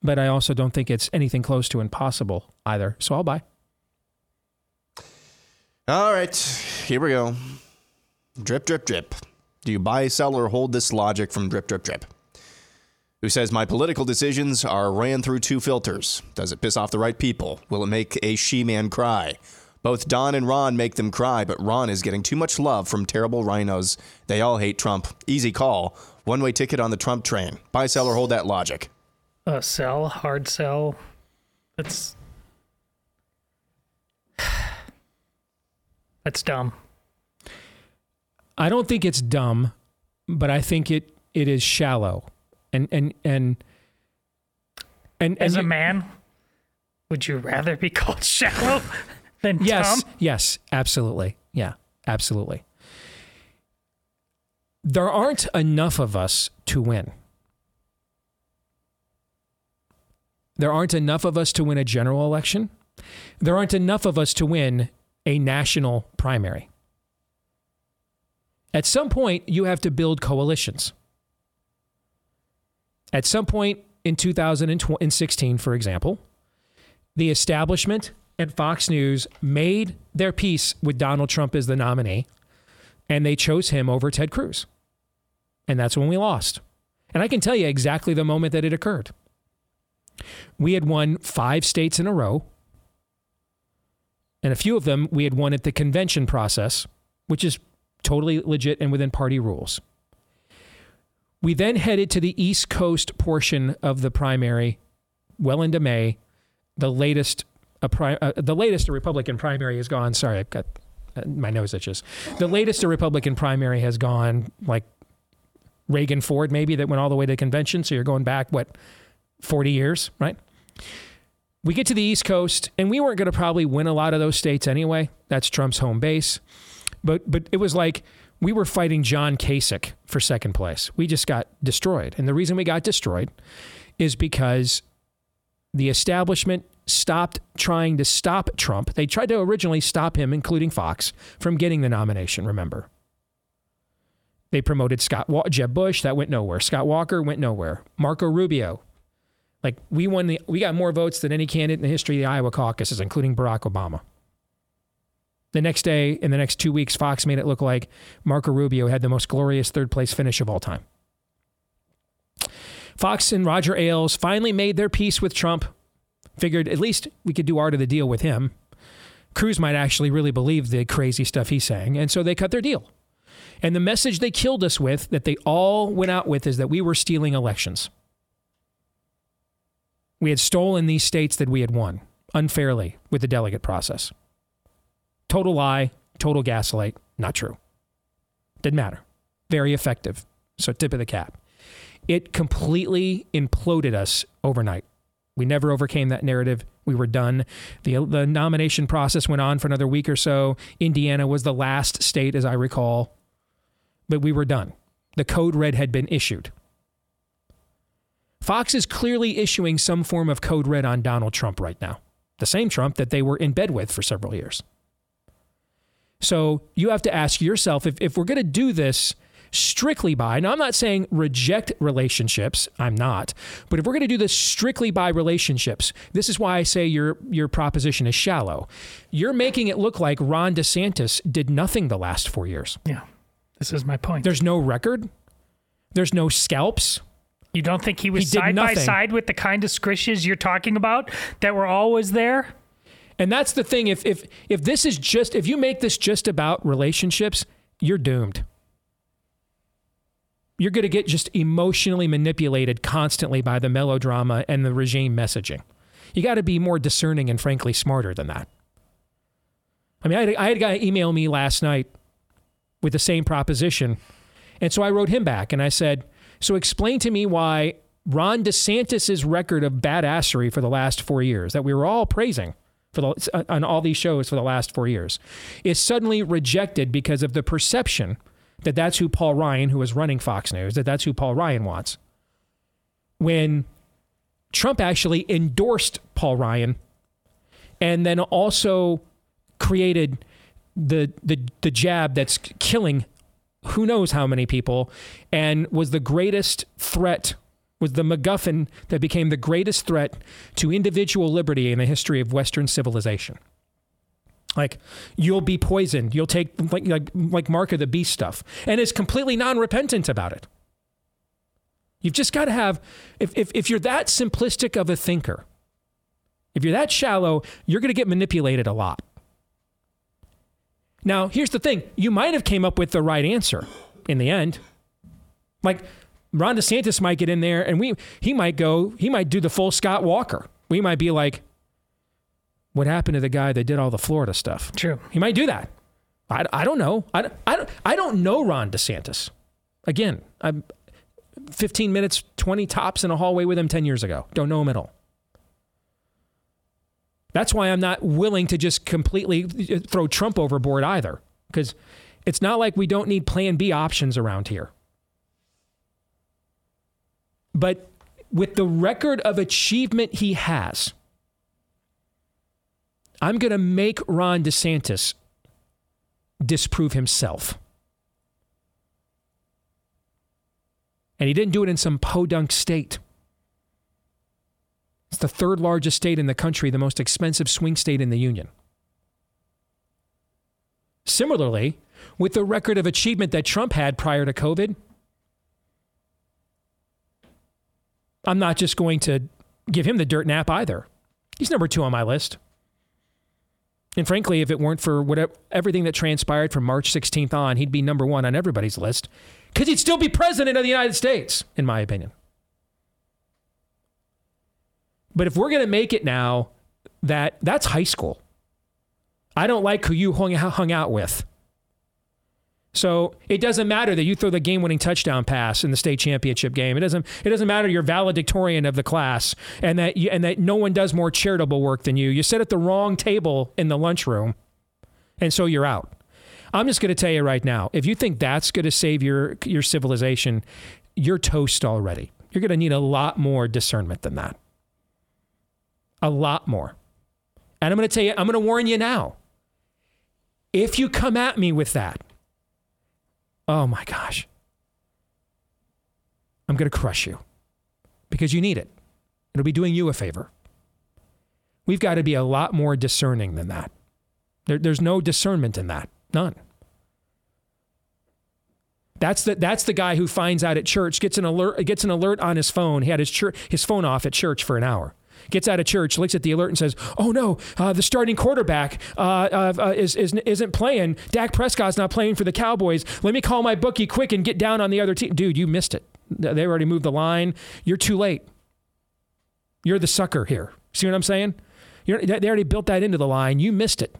but I also don't think it's anything close to impossible either. So I'll buy. All right, here we go. Drip, drip, drip. Do you buy, sell, or hold this logic from Drip, Drip, Drip? Who says, My political decisions are ran through two filters. Does it piss off the right people? Will it make a she man cry? Both Don and Ron make them cry, but Ron is getting too much love from terrible rhinos. They all hate Trump. Easy call. One way ticket on the Trump train. Buy, sell, or hold that logic. Uh, sell, hard sell. That's that's dumb. I don't think it's dumb, but I think it it is shallow. And and and and, As and a you- man, would you rather be called shallow than Yes, dumb? yes, absolutely. Yeah, absolutely. There aren't enough of us to win. There aren't enough of us to win a general election. There aren't enough of us to win a national primary. At some point, you have to build coalitions. At some point in 2016, for example, the establishment and Fox News made their peace with Donald Trump as the nominee, and they chose him over Ted Cruz. And that's when we lost. And I can tell you exactly the moment that it occurred. We had won five states in a row, and a few of them we had won at the convention process, which is totally legit and within party rules. We then headed to the East Coast portion of the primary well into May. The latest a pri- uh, the latest a Republican primary has gone. Sorry, I've got uh, my nose itches. The latest a Republican primary has gone like Reagan Ford, maybe that went all the way to convention. So you're going back what forty years, right? We get to the East Coast, and we weren't going to probably win a lot of those states anyway. That's Trump's home base. But but it was like we were fighting John Kasich for second place. We just got destroyed. And the reason we got destroyed is because the establishment stopped trying to stop Trump. They tried to originally stop him, including Fox, from getting the nomination, remember. They promoted Scott Wa- Jeb Bush, that went nowhere. Scott Walker went nowhere. Marco Rubio. Like we won the we got more votes than any candidate in the history of the Iowa caucuses, including Barack Obama. The next day, in the next two weeks, Fox made it look like Marco Rubio had the most glorious third place finish of all time. Fox and Roger Ailes finally made their peace with Trump. Figured at least we could do art of the deal with him. Cruz might actually really believe the crazy stuff he's saying, and so they cut their deal. And the message they killed us with, that they all went out with, is that we were stealing elections. We had stolen these states that we had won unfairly with the delegate process. Total lie, total gaslight, not true. Didn't matter. Very effective. So, tip of the cap. It completely imploded us overnight. We never overcame that narrative. We were done. The, the nomination process went on for another week or so. Indiana was the last state, as I recall, but we were done. The code red had been issued. Fox is clearly issuing some form of code red on Donald Trump right now, the same Trump that they were in bed with for several years. So you have to ask yourself if, if we're going to do this strictly by, now I'm not saying reject relationships, I'm not, but if we're going to do this strictly by relationships, this is why I say your, your proposition is shallow. You're making it look like Ron DeSantis did nothing the last four years. Yeah, this is my point. There's no record, there's no scalps. You don't think he was He side by side with the kind of squishes you're talking about that were always there? And that's the thing. If if if this is just if you make this just about relationships, you're doomed. You're going to get just emotionally manipulated constantly by the melodrama and the regime messaging. You got to be more discerning and frankly smarter than that. I mean, I had, I had a guy email me last night with the same proposition. And so I wrote him back and I said, So explain to me why Ron DeSantis' record of badassery for the last four years, that we were all praising for the, on all these shows for the last four years, is suddenly rejected because of the perception that that's who Paul Ryan, who is running Fox News, that that's who Paul Ryan wants. When Trump actually endorsed Paul Ryan and then also created the the the jab that's killing who knows how many people and was the greatest threat was the MacGuffin that became the greatest threat to individual liberty in the history of Western civilization. Like you'll be poisoned, you'll take like like, like mark of the beast stuff, and is completely non-repentant about it. You've just got to have if, if if you're that simplistic of a thinker, if you're that shallow, you're going to get manipulated a lot. Now, here's the thing: you might have came up with the right answer in the end. Like Ron DeSantis might get in there, and we he might go, he might do the full Scott Walker. We might be like, what happened to the guy that did all the Florida stuff? True. He might do that. I, I don't know. I, I, I don't know Ron DeSantis. Again, I'm 15 minutes, 20 tops in a hallway with him 10 years ago. Don't know him at all. That's why I'm not willing to just completely uh, throw Trump overboard either, because it's not like we don't need plan B options around here. But with the record of achievement he has, I'm going to make Ron DeSantis disprove himself. And he didn't do it in some podunk state. It's the third largest state in the country, the most expensive swing state in the union. Similarly, with the record of achievement that Trump had prior to COVID, I'm not just going to give him the dirt nap either. He's number two on my list. And frankly, if it weren't for whatever, everything that transpired from March 16th on, he'd be number one on everybody's list because he'd still be president of the United States, in my opinion. But if we're going to make it now, that that's high school. I don't like who you hung, hung out with. So it doesn't matter that you throw the game-winning touchdown pass in the state championship game. It doesn't. It doesn't matter you're valedictorian of the class, and that you, and that no one does more charitable work than you. You sit at the wrong table in the lunchroom, and so you're out. I'm just going to tell you right now. If you think that's going to save your your civilization, you're toast already. You're going to need a lot more discernment than that. A lot more. And I'm going to tell you. I'm going to warn you now. If you come at me with that Oh my gosh. I'm going to crush you because you need it. It'll be doing you a favor. We've got to be a lot more discerning than that. There, there's no discernment in that. None. That's the that's the guy who finds out at church gets an alert gets an alert on his phone. He had his church, his phone off at church for an hour gets out of church, looks at the alert, and says, "Oh no, uh, the starting quarterback uh, uh, uh is, is isn't playing. Dak Prescott's not playing for the Cowboys. Let me call my bookie quick and get down on the other team." Dude, you missed it. They already moved the line. You're too late. You're the sucker here. See what I'm saying? You're, they already built that into the line. You missed it.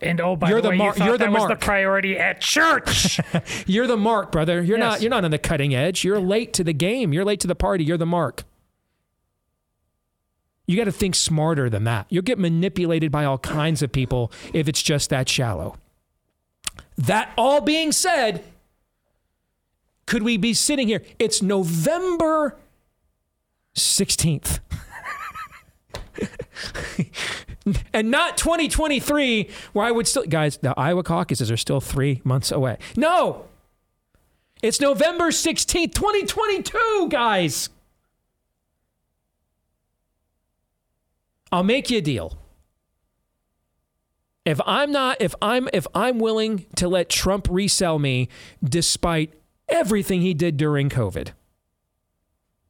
And oh, by you're the, way, mar- you the that mark. was the priority at church. you're the mark, brother. You're yes. not. You're not on the cutting edge. You're late to the game. You're late to the party. You're the mark. You got to think smarter than that. You'll get manipulated by all kinds of people if it's just that shallow. That all being said, could we be sitting here? It's November 16th. and not 2023, where I would still, guys, the Iowa caucuses are still three months away. No, it's November 16th, 2022, guys. I'll make you a deal. If I'm not if I'm if I'm willing to let Trump resell me despite everything he did during COVID,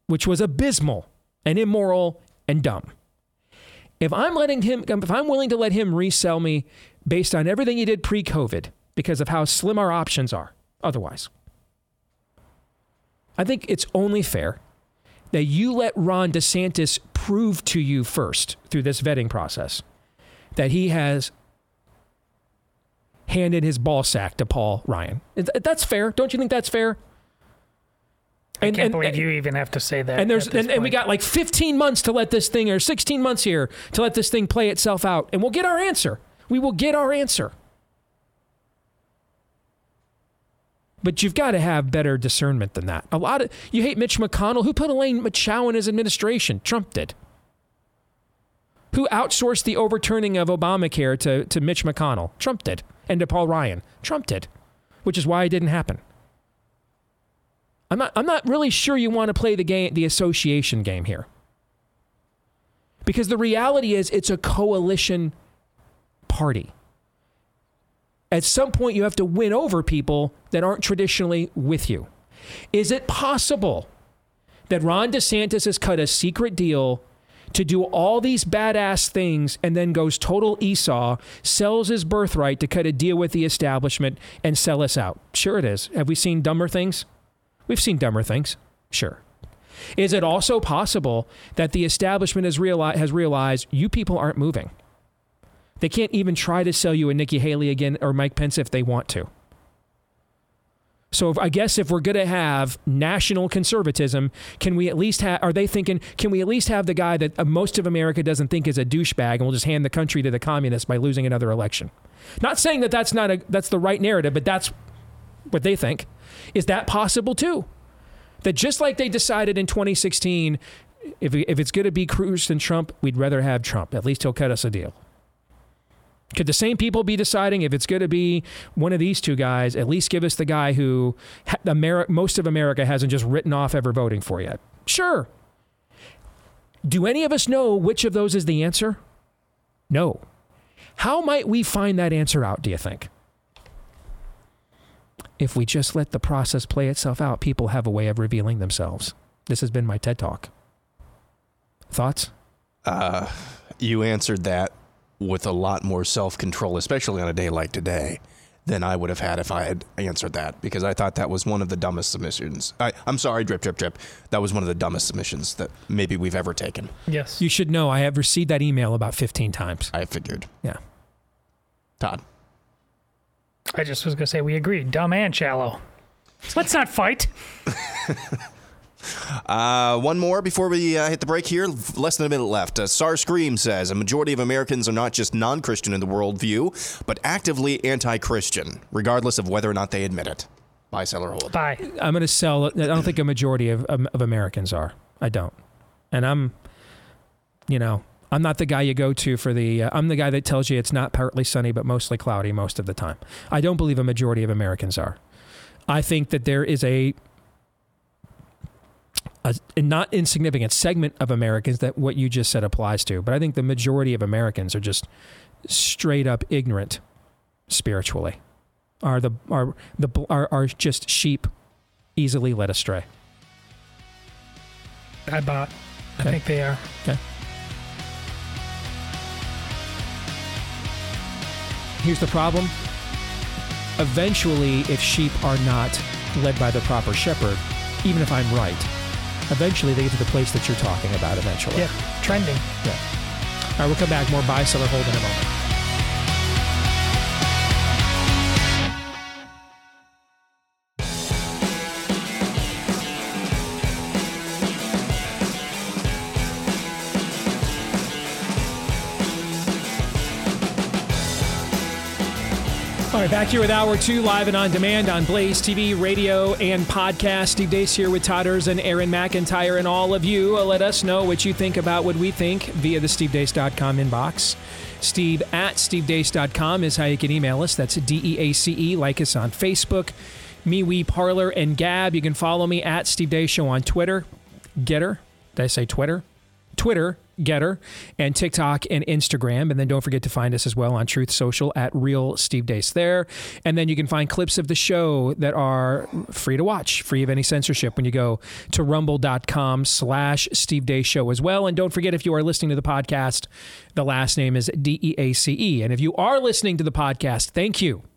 which was abysmal and immoral and dumb. If I'm letting him if I'm willing to let him resell me based on everything he did pre-COVID because of how slim our options are otherwise. I think it's only fair that you let Ron DeSantis prove to you first through this vetting process that he has handed his ball sack to Paul Ryan. That's fair. Don't you think that's fair? I and, can't and, believe and, you even have to say that. And there's and, and, we got like 15 months to let this thing, or 16 months here to let this thing play itself out, and we'll get our answer. We will get our answer. But you've got to have better discernment than that. A lot of you hate Mitch McConnell. Who put Elaine Chao in his administration? Trump did. Who outsourced the overturning of Obamacare to, to Mitch McConnell? Trump did. And to Paul Ryan? Trump did. Which is why it didn't happen. I'm not, I'm not really sure you want to play the game, the association game here. Because the reality is it's a coalition party. At some point, you have to win over people that aren't traditionally with you. Is it possible that Ron DeSantis has cut a secret deal to do all these badass things and then goes total Esau, sells his birthright to cut a deal with the establishment and sell us out? Sure, it is. Have we seen dumber things? We've seen dumber things. Sure. Is it also possible that the establishment has, has realized you people aren't moving? They can't even try to sell you a Nikki Haley again or Mike Pence if they want to. So if, I guess if we're going to have national conservatism, can we at least have? Are they thinking? Can we at least have the guy that uh, most of America doesn't think is a douchebag, and we'll just hand the country to the communists by losing another election? Not saying that that's not a that's the right narrative, but that's what they think. Is that possible too? That just like they decided in 2016, if if it's going to be Cruz than Trump, we'd rather have Trump. At least he'll cut us a deal. Could the same people be deciding if it's going to be one of these two guys? At least give us the guy who Ameri- most of America hasn't just written off ever voting for yet. Sure. Do any of us know which of those is the answer? No. How might we find that answer out, do you think? If we just let the process play itself out, people have a way of revealing themselves. This has been my TED Talk. Thoughts? Uh, you answered that with a lot more self control, especially on a day like today, than I would have had if I had answered that because I thought that was one of the dumbest submissions. I, I'm sorry, drip, drip, drip. That was one of the dumbest submissions that maybe we've ever taken. Yes. You should know I have received that email about 15 times. I figured. Yeah. Todd. I just was going to say we agree. Dumb and shallow. Let's not fight. Uh, one more before we uh, hit the break here. Less than a minute left. Uh, Sar Scream says a majority of Americans are not just non Christian in the worldview, but actively anti Christian, regardless of whether or not they admit it. Buy, sell, or hold. Bye. I'm going to sell. I don't think a majority of, of, of Americans are. I don't. And I'm, you know, I'm not the guy you go to for the. Uh, I'm the guy that tells you it's not partly sunny but mostly cloudy most of the time. I don't believe a majority of Americans are. I think that there is a a, a not insignificant segment of Americans that what you just said applies to. But I think the majority of Americans are just straight up ignorant spiritually. Are the are the are, are just sheep easily led astray. I bought. I think they are. Okay. Here's the problem. Eventually, if sheep are not led by the proper shepherd, even if I'm right, eventually they get to the place that you're talking about eventually. Yeah. Trending. Yeah. All right, we'll come back. More buy, sell, or hold in a moment. Back here with Hour 2, live and on demand on Blaze TV, radio, and podcast. Steve Deace here with Todders and Aaron McIntyre and all of you. Uh, let us know what you think about what we think via the stevedeace.com inbox. Steve at stevedeace.com is how you can email us. That's D E A C E. Like us on Facebook, MeWe, Parler, and Gab. You can follow me at Steve Deace Show on Twitter. Gettr. Did I say Twitter? Twitter, Gettr, and TikTok and Instagram. And then don't forget to find us as well on Truth Social at Real Steve Deace there. And then you can find clips of the show that are free to watch, free of any censorship when you go to rumble.com slash Steve Deace Show as well. And don't forget if you are listening to the podcast, the last name is D E A C E. And if you are listening to the podcast, thank you.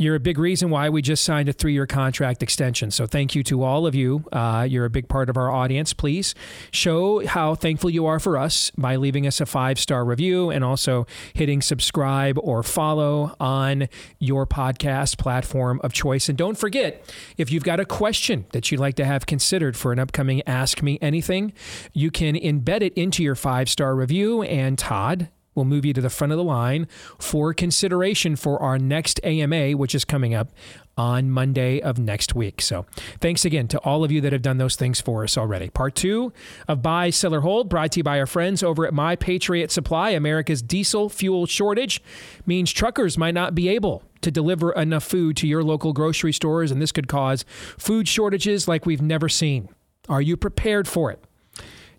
You're a big reason why we just signed a three year contract extension. So thank you to all of you. Uh, you're a big part of our audience. Please show how thankful you are for us by leaving us a five star review and also hitting subscribe or follow on your podcast platform of choice. And don't forget, if you've got a question that you'd like to have considered for an upcoming Ask Me Anything, you can embed it into your five star review. And Todd, will move you to the front of the line for consideration for our next AMA, which is coming up on Monday of next week. So thanks again to all of you that have done those things for us already. Part two of Buy, Seller, Hold, brought to you by our friends over at My Patriot Supply. America's diesel fuel shortage means truckers might not be able to deliver enough food to your local grocery stores, and this could cause food shortages like we've never seen. Are you prepared for it?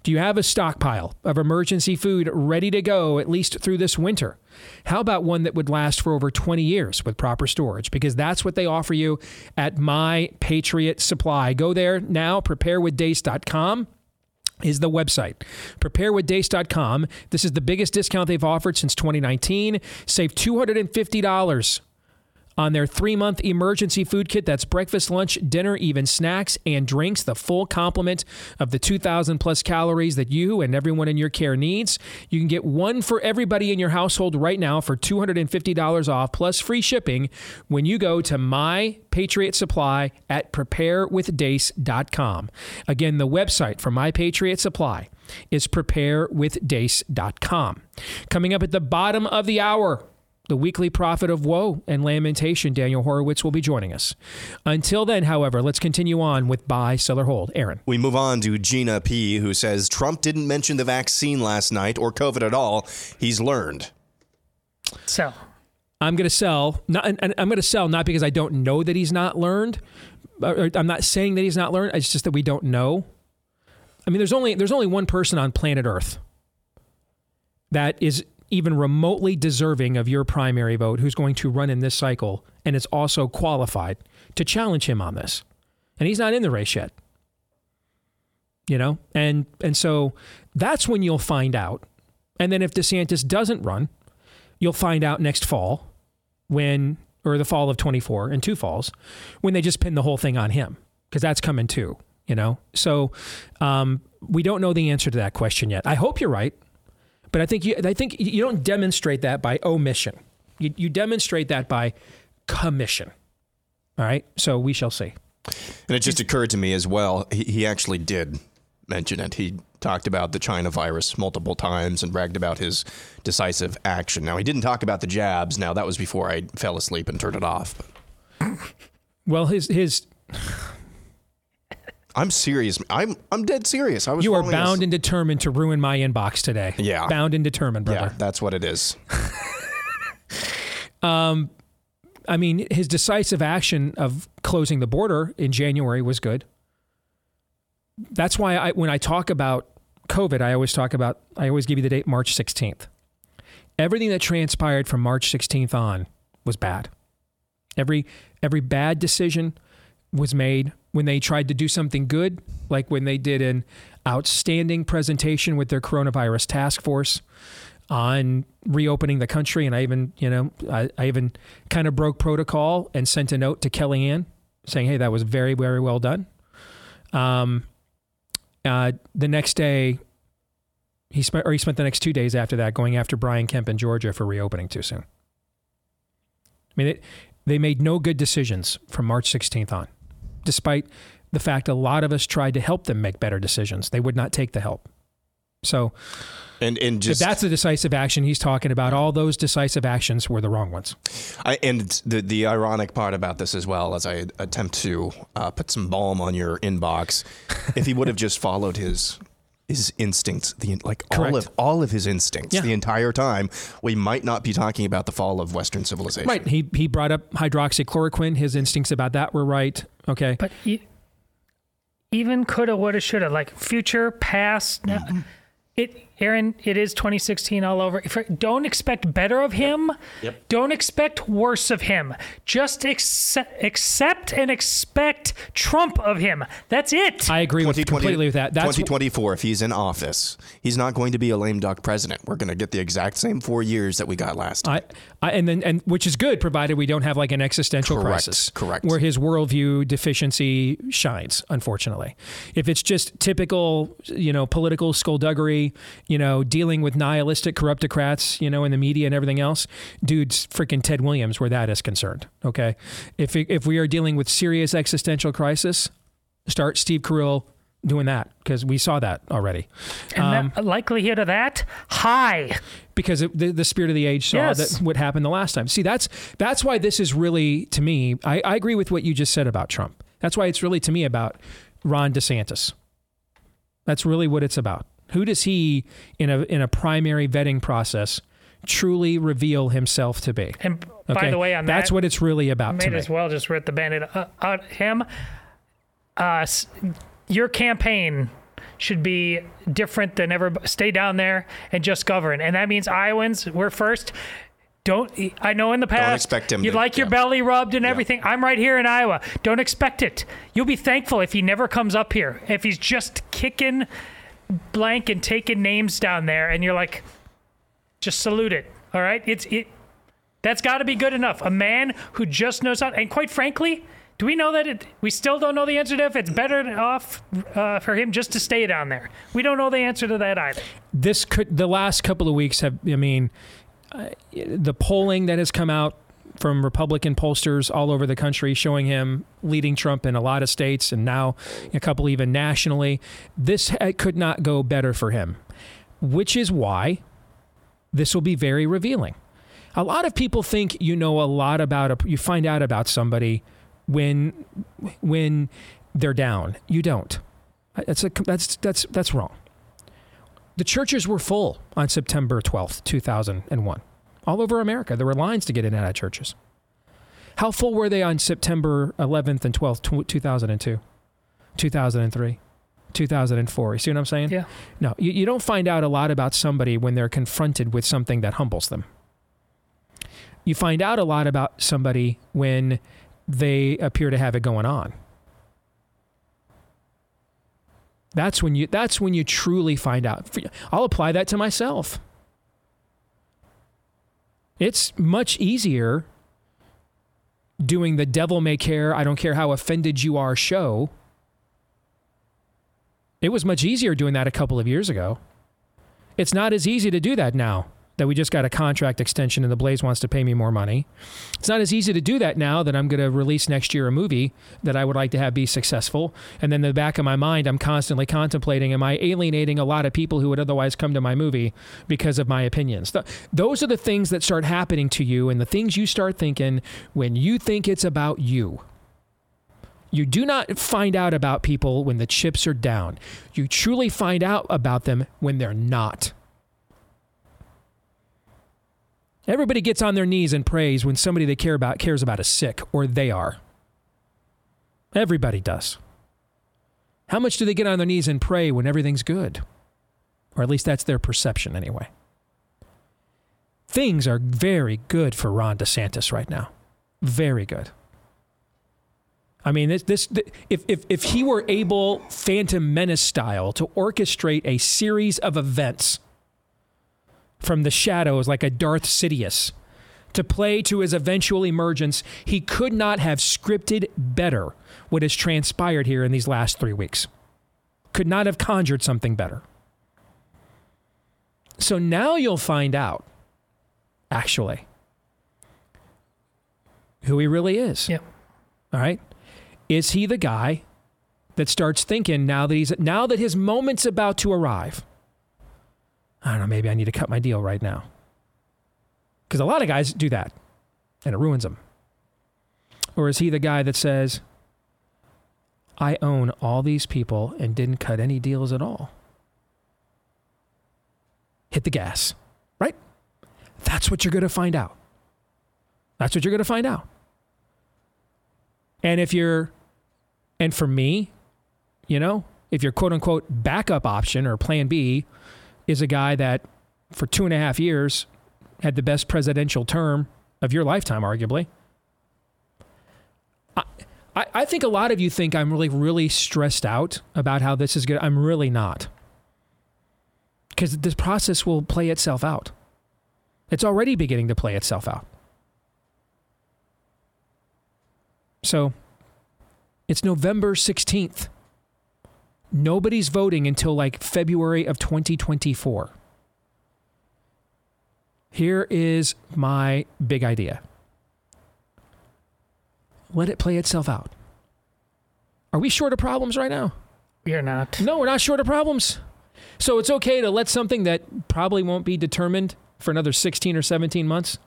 Do you have a stockpile of emergency food ready to go at least through this winter? How about one that would last for over 20 years with proper storage? Because that's what they offer you at My Patriot Supply. Go there now, preparewithdeace.com is the website. Preparewithdeace.com. This is the biggest discount they've offered since 2019. Save $250 on their three month emergency food kit. That's breakfast, lunch, dinner, even snacks and drinks. The full complement of the 2,000 plus calories that you and everyone in your care needs. You can get one for everybody in your household right now for $250 off plus free shipping when you go to My Patriot Supply at preparewithdeace.com. Again, the website for My Patriot Supply is preparewithdeace.com. Coming up at the bottom of the hour, the weekly prophet of woe and lamentation, Daniel Horowitz, will be joining us. Until then, however, let's continue on with buy, sell, or hold. Aaron. We move on to Gina P., who says Trump didn't mention the vaccine last night or COVID at all. He's learned. Sell. I'm going to sell. Not, and I'm going to sell not because I don't know that he's not learned. I'm not saying that he's not learned. It's just that we don't know. I mean, there's only there's only one person on planet Earth that is even remotely deserving of your primary vote who's going to run in this cycle and is also qualified to challenge him on this. And he's not in the race yet. You know? And and so that's when you'll find out. And then if DeSantis doesn't run, you'll find out next fall when or the fall of 24 and two falls when they just pin the whole thing on him because that's coming too, you know? So um, we don't know the answer to that question yet. I hope you're right. But I think you, I think you don't demonstrate that by omission. You, you demonstrate that by commission. All right. So we shall see. And it just occurred to me as well. He, he actually did mention it. He talked about the China virus multiple times and bragged about his decisive action. Now he didn't talk about the jabs. Now that was before I fell asleep and turned it off. Well, his his I'm serious. I'm I'm dead serious. I was. you are bound and determined to ruin my inbox today. Yeah. bound and determined, brother. Yeah, that's what it is. Um, I mean, his decisive action of closing the border in January was good. That's why I, when I talk about COVID, I always talk about, I always give you the date March 16th. Everything that transpired from March 16th on was bad. Every every bad decision was made when they tried to do something good, like when they did an outstanding presentation with their coronavirus task force on reopening the country. And I even, you know, I, I even kind of broke protocol and sent a note to Kellyanne saying, hey, that was very, very well done. Um, uh, the next day, he spent, or he spent the next two days after that going after Brian Kemp in Georgia for reopening too soon. I mean, it, they made no good decisions from March 16th on, despite the fact a lot of us tried to help them make better decisions. They would not take the help. So, and and just if that's the decisive action he's talking about, all those decisive actions were the wrong ones. I, and the the ironic part about this as well, as I attempt to uh, put some balm on your inbox, if he would have just followed his his instincts, the like all of all of his instincts Yeah. the entire time, we might not be talking about the fall of Western civilization. Right. He he brought up hydroxychloroquine. His instincts about that were right. Okay. But e- even coulda, woulda, shoulda, like future, past. now- It, Aaron, it is 2016 all over. Don't expect better of him. Yep. Don't expect worse of him. Just accept, accept and expect Trump of him. That's it. I agree with 2020 completely with that. That's 2024. If he's in office, he's not going to be a lame duck president. We're going to get the exact same four years that we got last time. I, I and then and which is good, provided we don't have like an existential Correct, crisis. correct. Where his worldview deficiency shines, unfortunately. If it's just typical, you know, political skullduggery, you know, dealing with nihilistic corruptocrats, you know, in the media and everything else, dude's freaking Ted Williams where that is concerned. Okay. If if we are dealing with serious existential crisis, start Steve Carell doing that because we saw that already. And Um, the likelihood of that high. because it, the, the spirit of the age saw Yes. that what happened the last time. See, that's that's why this is really to me. I, I agree with what you just said about Trump. That's why it's really to me about Ron DeSantis. That's really what it's about. Who does he in a in a primary vetting process truly reveal himself to be? And by the way, on that's that, what it's really about Might to me. as well just rip the bandit uh, out him. Uh, your campaign should be different than ever. Stay down there and just govern, and that means Iowans. We're first. Don't I know in the past don't expect him you'd to- like your yeah. belly rubbed and everything. I'm right here in Iowa. Don't expect it. You'll be thankful if he never comes up here. If he's just kicking blank and taking names down there, and you're like, just salute it. All right, it's it. That's got to be good enough. A man who just knows how. And quite frankly, do we know that it? We still don't know the answer to if it's better off uh, for him just to stay down there. We don't know the answer to that either. this could the last couple of weeks have i mean uh, the polling that has come out from republican pollsters all over the country showing him leading trump in a lot of states and now a couple even nationally. This could not go better for him which is why this will be very revealing. A lot of people think you know a lot about a you find out about somebody when when they're down. You don't. That's a that's that's that's wrong. The churches were full on September 12th, 2001. All over America, there were lines to get in and out of churches. How full were they on September 11th and 12th, 2002, 2003, 2004? You see what I'm saying? Yeah. No, you, you don't find out a lot about somebody when they're confronted with something that humbles them. You find out a lot about somebody when they appear to have it going on. That's when you that's when you truly find out. I'll apply that to myself. It's much easier doing the devil may care, I don't care how offended you are show. It was much easier doing that a couple of years ago. It's not as easy to do that now that we just got a contract extension and the Blaze wants to pay me more money. It's not as easy to do that now that I'm going to release next year a movie that I would like to have be successful. And then in the back of my mind, I'm constantly contemplating am I alienating a lot of people who would otherwise come to my movie because of my opinions? Th- those are the things that start happening to you and the things you start thinking when you think it's about you. You do not find out about people when the chips are down. You truly find out about them when they're not. Everybody gets on their knees and prays when somebody they care about cares about is sick or they are. Everybody does. How much do they get on their knees and pray when everything's good? Or at least that's their perception anyway. Things are very good for Ron DeSantis right now. Very good. I mean, this, this if, if, if he were able, Phantom Menace style, to orchestrate a series of events from the shadows like a Darth Sidious to play to his eventual emergence, he could not have scripted better what has transpired here in these last three weeks. Could not have conjured something better. So now you'll find out, actually, who he really is. Yep. All right. Is he the guy that starts thinking now that he's now that his moment's about to arrive? I don't know, maybe I need to cut my deal right now. Because a lot of guys do that and it ruins them. Or is he the guy that says, I own all these people and didn't cut any deals at all? Hit the gas, right? That's what you're going to find out. That's what you're going to find out. And if you're, and for me, you know, if your quote unquote backup option or plan B is a guy that for two and a half years had the best presidential term of your lifetime, arguably. I, I, I think a lot of you think I'm really, really stressed out about how this is good. I'm really not. Because this process will play itself out. It's already beginning to play itself out. So it's November 16th. Nobody's voting until like February of 2024. Here is my big idea let it play itself out. Are we short of problems right now? We are not. No, we're not short of problems. So it's okay to let something that probably won't be determined for another 16 or 17 months.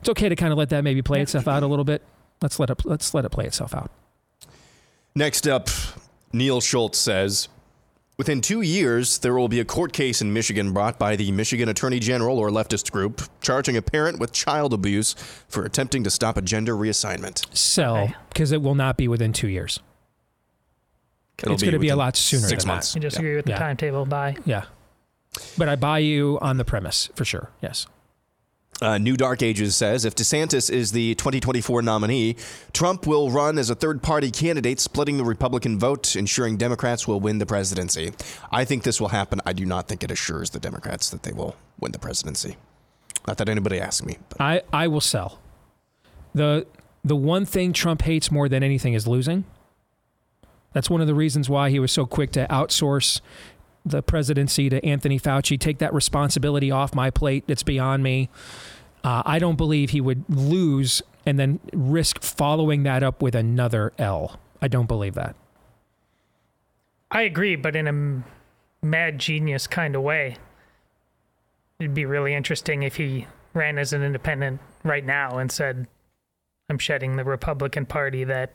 It's okay to kind of let that maybe play itself out a little bit. Let's let it let's let it play itself out. Next up, Neil Schultz says Within two years, there will be a court case in Michigan brought by the Michigan Attorney General or leftist group charging a parent with child abuse for attempting to stop a gender reassignment. Sell because it will not be within two years. It'll it's going to be a lot sooner. Six than months. I disagree with the Yeah. timetable. Bye. Yeah, but I buy you on the premise for sure. Yes. Uh, New Dark Ages says if DeSantis is the 2024 nominee, Trump will run as a third party candidate, splitting the Republican vote, ensuring Democrats will win the presidency. I think this will happen. I do not think it assures the Democrats that they will win the presidency. Not that anybody asked me. But I, I will sell. The the one thing Trump hates more than anything is losing. That's one of the reasons why he was so quick to outsource the presidency to Anthony Fauci. Take that responsibility off my plate. It's beyond me. Uh, I don't believe he would lose and then risk following that up with another L. I don't believe that. I agree, but in a mad genius kind of way. It'd be really interesting if he ran as an independent right now and said, I'm shedding the Republican Party that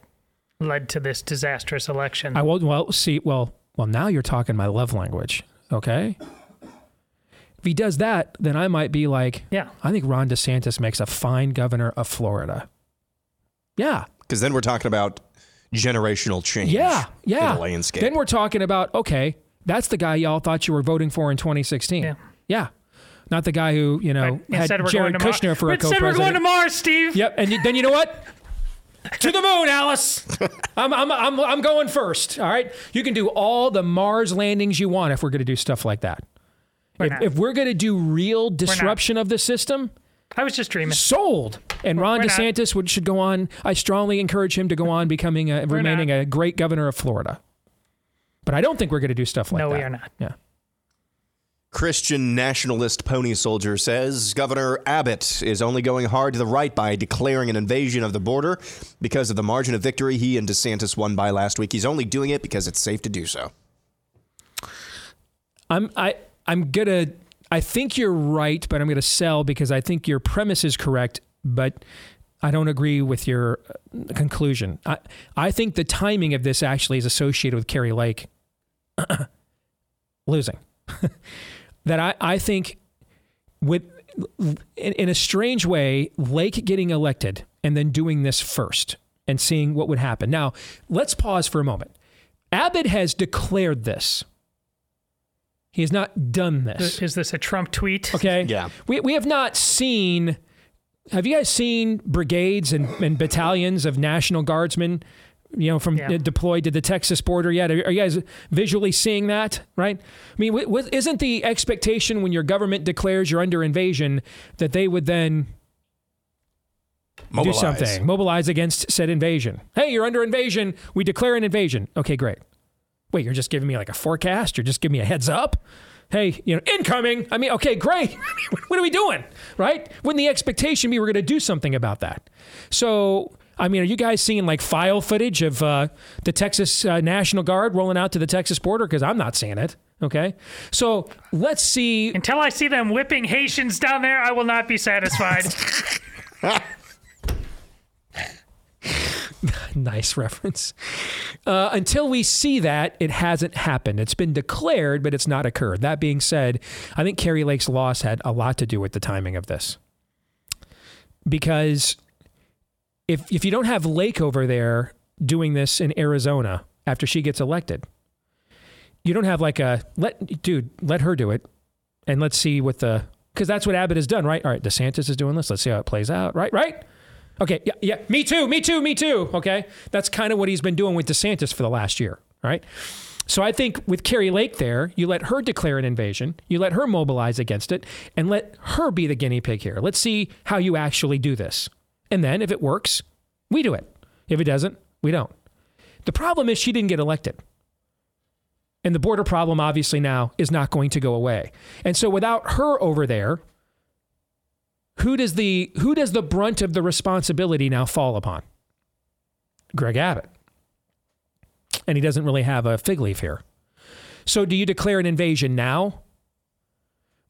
led to this disastrous election. I won't, Well, see. Well, well. Now you're talking my love language. Okay. If he does that, then I might be like, yeah. I think Ron DeSantis makes a fine governor of Florida. Yeah. Because then we're talking about generational change. Yeah. Yeah. In the landscape. Then we're talking about okay, that's the guy y'all thought you were voting for in 2016. Yeah. Yeah. Not the guy who you know Instead had Jared going to Mar- Kushner for a co-president. we're going to Mars, Steve. Yep. And you, then you know what? To the moon, Alice. I'm, I'm, I'm, I'm going first. All right. You can do all the Mars landings you want if we're going to do stuff like that. We're if, if we're going to do real disruption of the system, I was just dreaming. sold. And Ron we're not. DeSantis would, should go on. I strongly encourage him to go on becoming a, remaining a great governor of Florida. But I don't think we're going to do stuff like No, that. No, we are not. Yeah. Christian nationalist pony soldier says Governor Abbott is only going hard to the right by declaring an invasion of the border because of the margin of victory he and DeSantis won by last week. He's only doing it because it's safe to do so. I'm I I'm gonna I think you're right, but I'm gonna sell because I think your premise is correct, but I don't agree with your uh, conclusion. I I think the timing of this actually is associated with Kari Lake losing. that I I think with in, in a strange way, Lake getting elected and then doing this first and seeing what would happen. Now, let's pause for a moment. Abbott has declared this. He has not done this. Is this a Trump tweet? Okay. Yeah. We, we have not seen. Have you guys seen brigades and, and battalions of National Guardsmen, you know, from Yeah. deployed to the Texas border yet? Are, are you guys visually seeing that? Right. I mean, w- w- isn't the expectation when your government declares you're under invasion that they would then Mobilize. do something, mobilize against said invasion? Hey, you're under invasion. We declare an invasion. Okay, great. Wait, you're just giving me like a forecast? You're just giving me a heads up? Hey, you know, incoming. I mean, okay, great. what are we doing? Right? Wouldn't the expectation be we're going to do something about that? So, I mean, are you guys seeing like file footage of uh, the Texas uh, National Guard rolling out to the Texas border? Because I'm not seeing it. Okay. So let's see. Until I see them whipping Haitians down there, I will not be satisfied. nice reference. Uh, until we see that, it hasn't happened. It's been declared, but it's not occurred. That being said, I think Kari Lake's loss had a lot to do with the timing of this. Because if if you don't have Lake over there doing this in Arizona after she gets elected, you don't have like a let dude let her do it, and let's see what the because that's what Abbott has done, right? All right, DeSantis is doing this. Let's see how it plays out, right? Right? Okay, yeah, yeah. Me too, me too, me too. Okay, that's kind of what he's been doing with DeSantis for the last year, right? So I think with Kari Lake there, you let her declare an invasion, you let her mobilize against it, and let her be the guinea pig here. Let's see how you actually do this, and then if it works, we do it. If it doesn't, we don't. The problem is she didn't get elected. And the border problem, obviously, now is not going to go away. And so without her over there, who does the who does the brunt of the responsibility now fall upon? Greg Abbott. And he doesn't really have a fig leaf here. So do you declare an invasion now?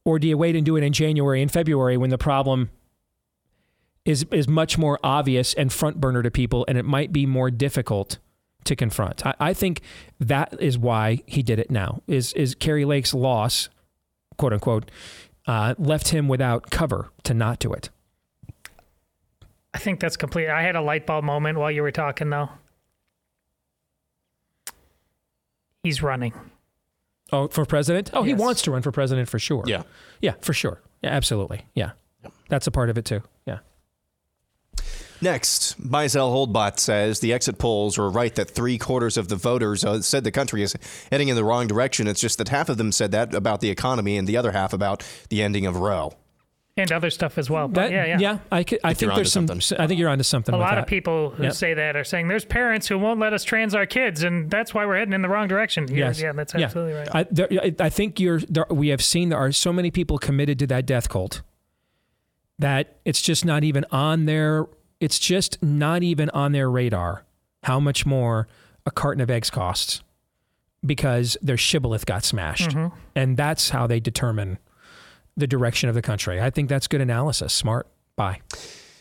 Or do you wait and do it in January and February when the problem is is much more obvious and front burner to people and it might be more difficult to confront? I, I think that is why he did it now. Is is Kari Lake's loss, quote unquote, uh, left him without cover to not do it. I think that's complete. I had a light bulb moment while you were talking, though. He's running. Oh, for president? Oh, he wants to run for president for sure. Yeah. Yeah, for sure. Yeah, absolutely. Yeah. That's a part of it too. Yeah. Next, Bisel Holdbot says the exit polls were right that three quarters of the voters uh, said the country is heading in the wrong direction. It's just that half of them said that about the economy and the other half about the ending of Roe. And other stuff as well. But That- yeah, yeah. I, could, I Think you're think there's some. onto I think you're onto something. A with lot of people who Yep. say that are saying there's parents who won't let us trans our kids, and that's why we're heading in the wrong direction. You're- Yes. Yeah, that's absolutely right. I, there, I- I think you're. There, we have seen there are so many people committed to that death cult that it's just not even on their. It's just not even on their radar how much more a carton of eggs costs because their shibboleth got smashed, Mhm. and that's how they determine the direction of the country. I think that's good analysis. Smart. Bye.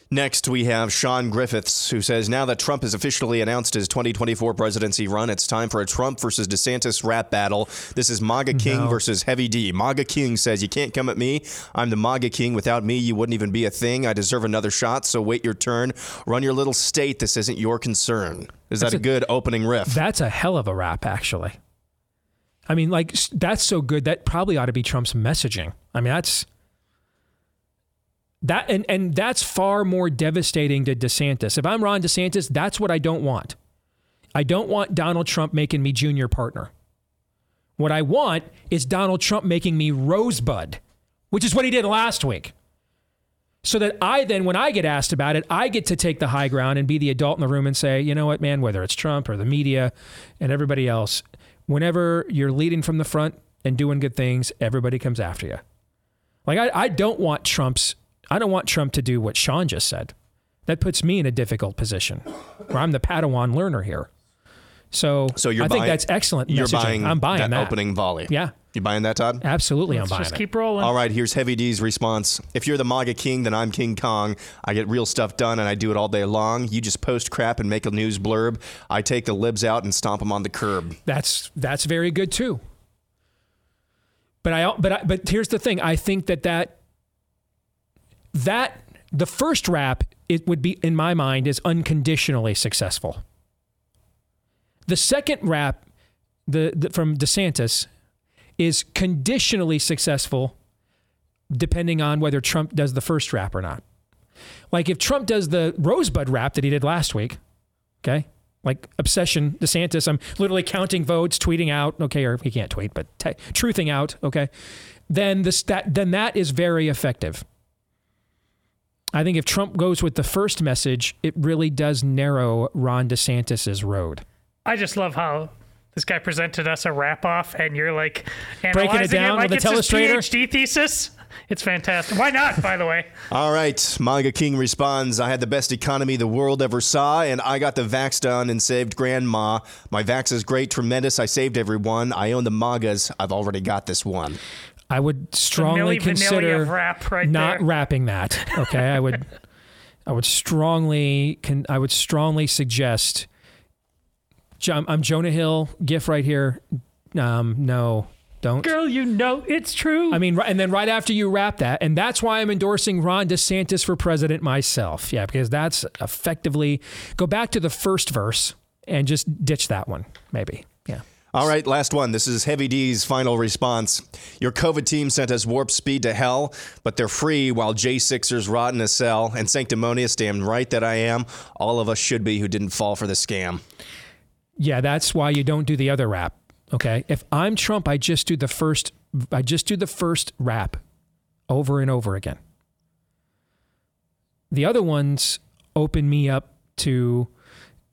Next, we have Sean Griffiths, who says now that Trump has officially announced his 2024 presidency run, it's time for a Trump versus DeSantis rap battle. This is MAGA King No. versus Heavy D. MAGA King says, You can't come at me. I'm the MAGA King. Without me, you wouldn't even be a thing. I deserve another shot, so wait your turn. Run your little state. This isn't your concern. Is That's that a, a- good opening riff? That's a hell of a rap, actually. I mean, like that's so good that probably ought to be Trump's messaging. I mean, that's that, and and that's far more devastating to DeSantis. If I'm Ron DeSantis, that's what I don't want. I don't want Donald Trump making me junior partner. What I want is Donald Trump making me Rosebud, which is what he did last week. So that I then, when I get asked about it, I get to take the high ground and be the adult in the room and say, you know what, man, whether it's Trump or the media and everybody else, whenever you're leading from the front and doing good things, everybody comes after you. Like, I, I don't want Trump's, I don't want Trump to do what Sean just said. That puts me in a difficult position where I'm the Padawan learner here. So, so you're I think buying- that's excellent You're messaging. buying I'm buying that, opening volley. Yeah. You buying that, Todd? Absolutely, Let's I'm buying it. just it. keep rolling. All right, here's Heavy D's response. If you're the MAGA king, then I'm King Kong. I get real stuff done and I do it all day long. You just post crap and make a news blurb. I take the libs out and stomp them on the curb. That's that's very good too. But I but I, but here's the thing. I think that that that the first rap it would be in my mind is unconditionally successful. The second rap, the, the from DeSantis, is conditionally successful, depending on whether Trump does the first rap or not. Like if Trump does the Rosebud rap that he did last week, okay, like obsession DeSantis, I'm literally counting votes, tweeting out, okay, or he can't tweet, but te- truthing out, okay, then this that then that is very effective. I think if Trump goes with the first message, it really does narrow Ron DeSantis's road. I just love how this guy presented us a wrap off, and you're like Breaking it analyzing down like with it's a his? PhD thesis. It's fantastic. Why not? By the way, All right, MAGA King responds I had the best economy the world ever saw, and I got the vax done and saved grandma. My vax is great, tremendous. I saved everyone. I own the MAGAs. I've already got this one. I would strongly consider rap right not there. wrapping that. Okay, I would, I would strongly, can I would strongly suggest. I'm Jonah Hill gif right here. Um, no, don't. girl, you know it's true. I mean, and then right after you wrap that, and that's why I'm endorsing Ron DeSantis for president myself. Yeah, because that's effectively go back to the first verse and just ditch that one, maybe. All right, last one. This is Heavy D's final response. Your COVID team sent us warp speed to hell, but they're free while J6ers rot in a cell. And sanctimonious, damn right that I am. All of us should be who didn't fall for the scam. Yeah, that's why you don't do the other rap. Okay. If I'm Trump, I just do the first I just do the first rap over and over again. The other ones open me up to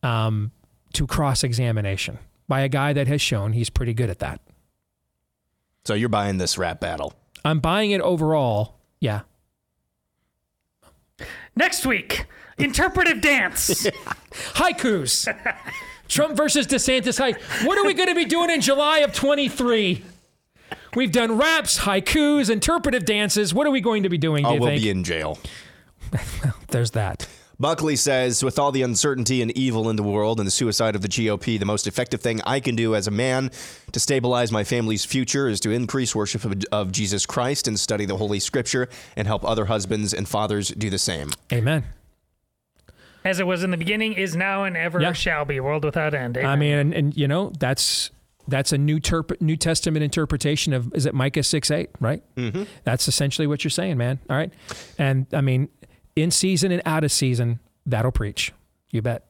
um, to cross examination by a guy that has shown he's pretty good at that. So you're buying this rap battle. I'm buying it overall. Yeah. Next week, interpretive dance. Haikus. Trump versus DeSantis hike. What are we going to be doing in July of 23? We've done raps, haikus, interpretive dances. What are we going to be doing? Do Oh, you we'll think? be in jail. There's that. Buckley says, with all the uncertainty and evil in the world and the suicide of the GOP, the most effective thing I can do as a man to stabilize my family's future is to increase worship of, of Jesus Christ and study the Holy Scripture and help other husbands and fathers do the same. Amen. As it was in the beginning, is now, and ever Yeah. shall be, world without end. Amen. I Amen. mean, and, and you know, that's that's a new terp- New Testament interpretation of is it Micah six eight, right? Mm-hmm. That's essentially what you're saying, man. All right, and I mean, in season and out of season, that'll preach. You bet.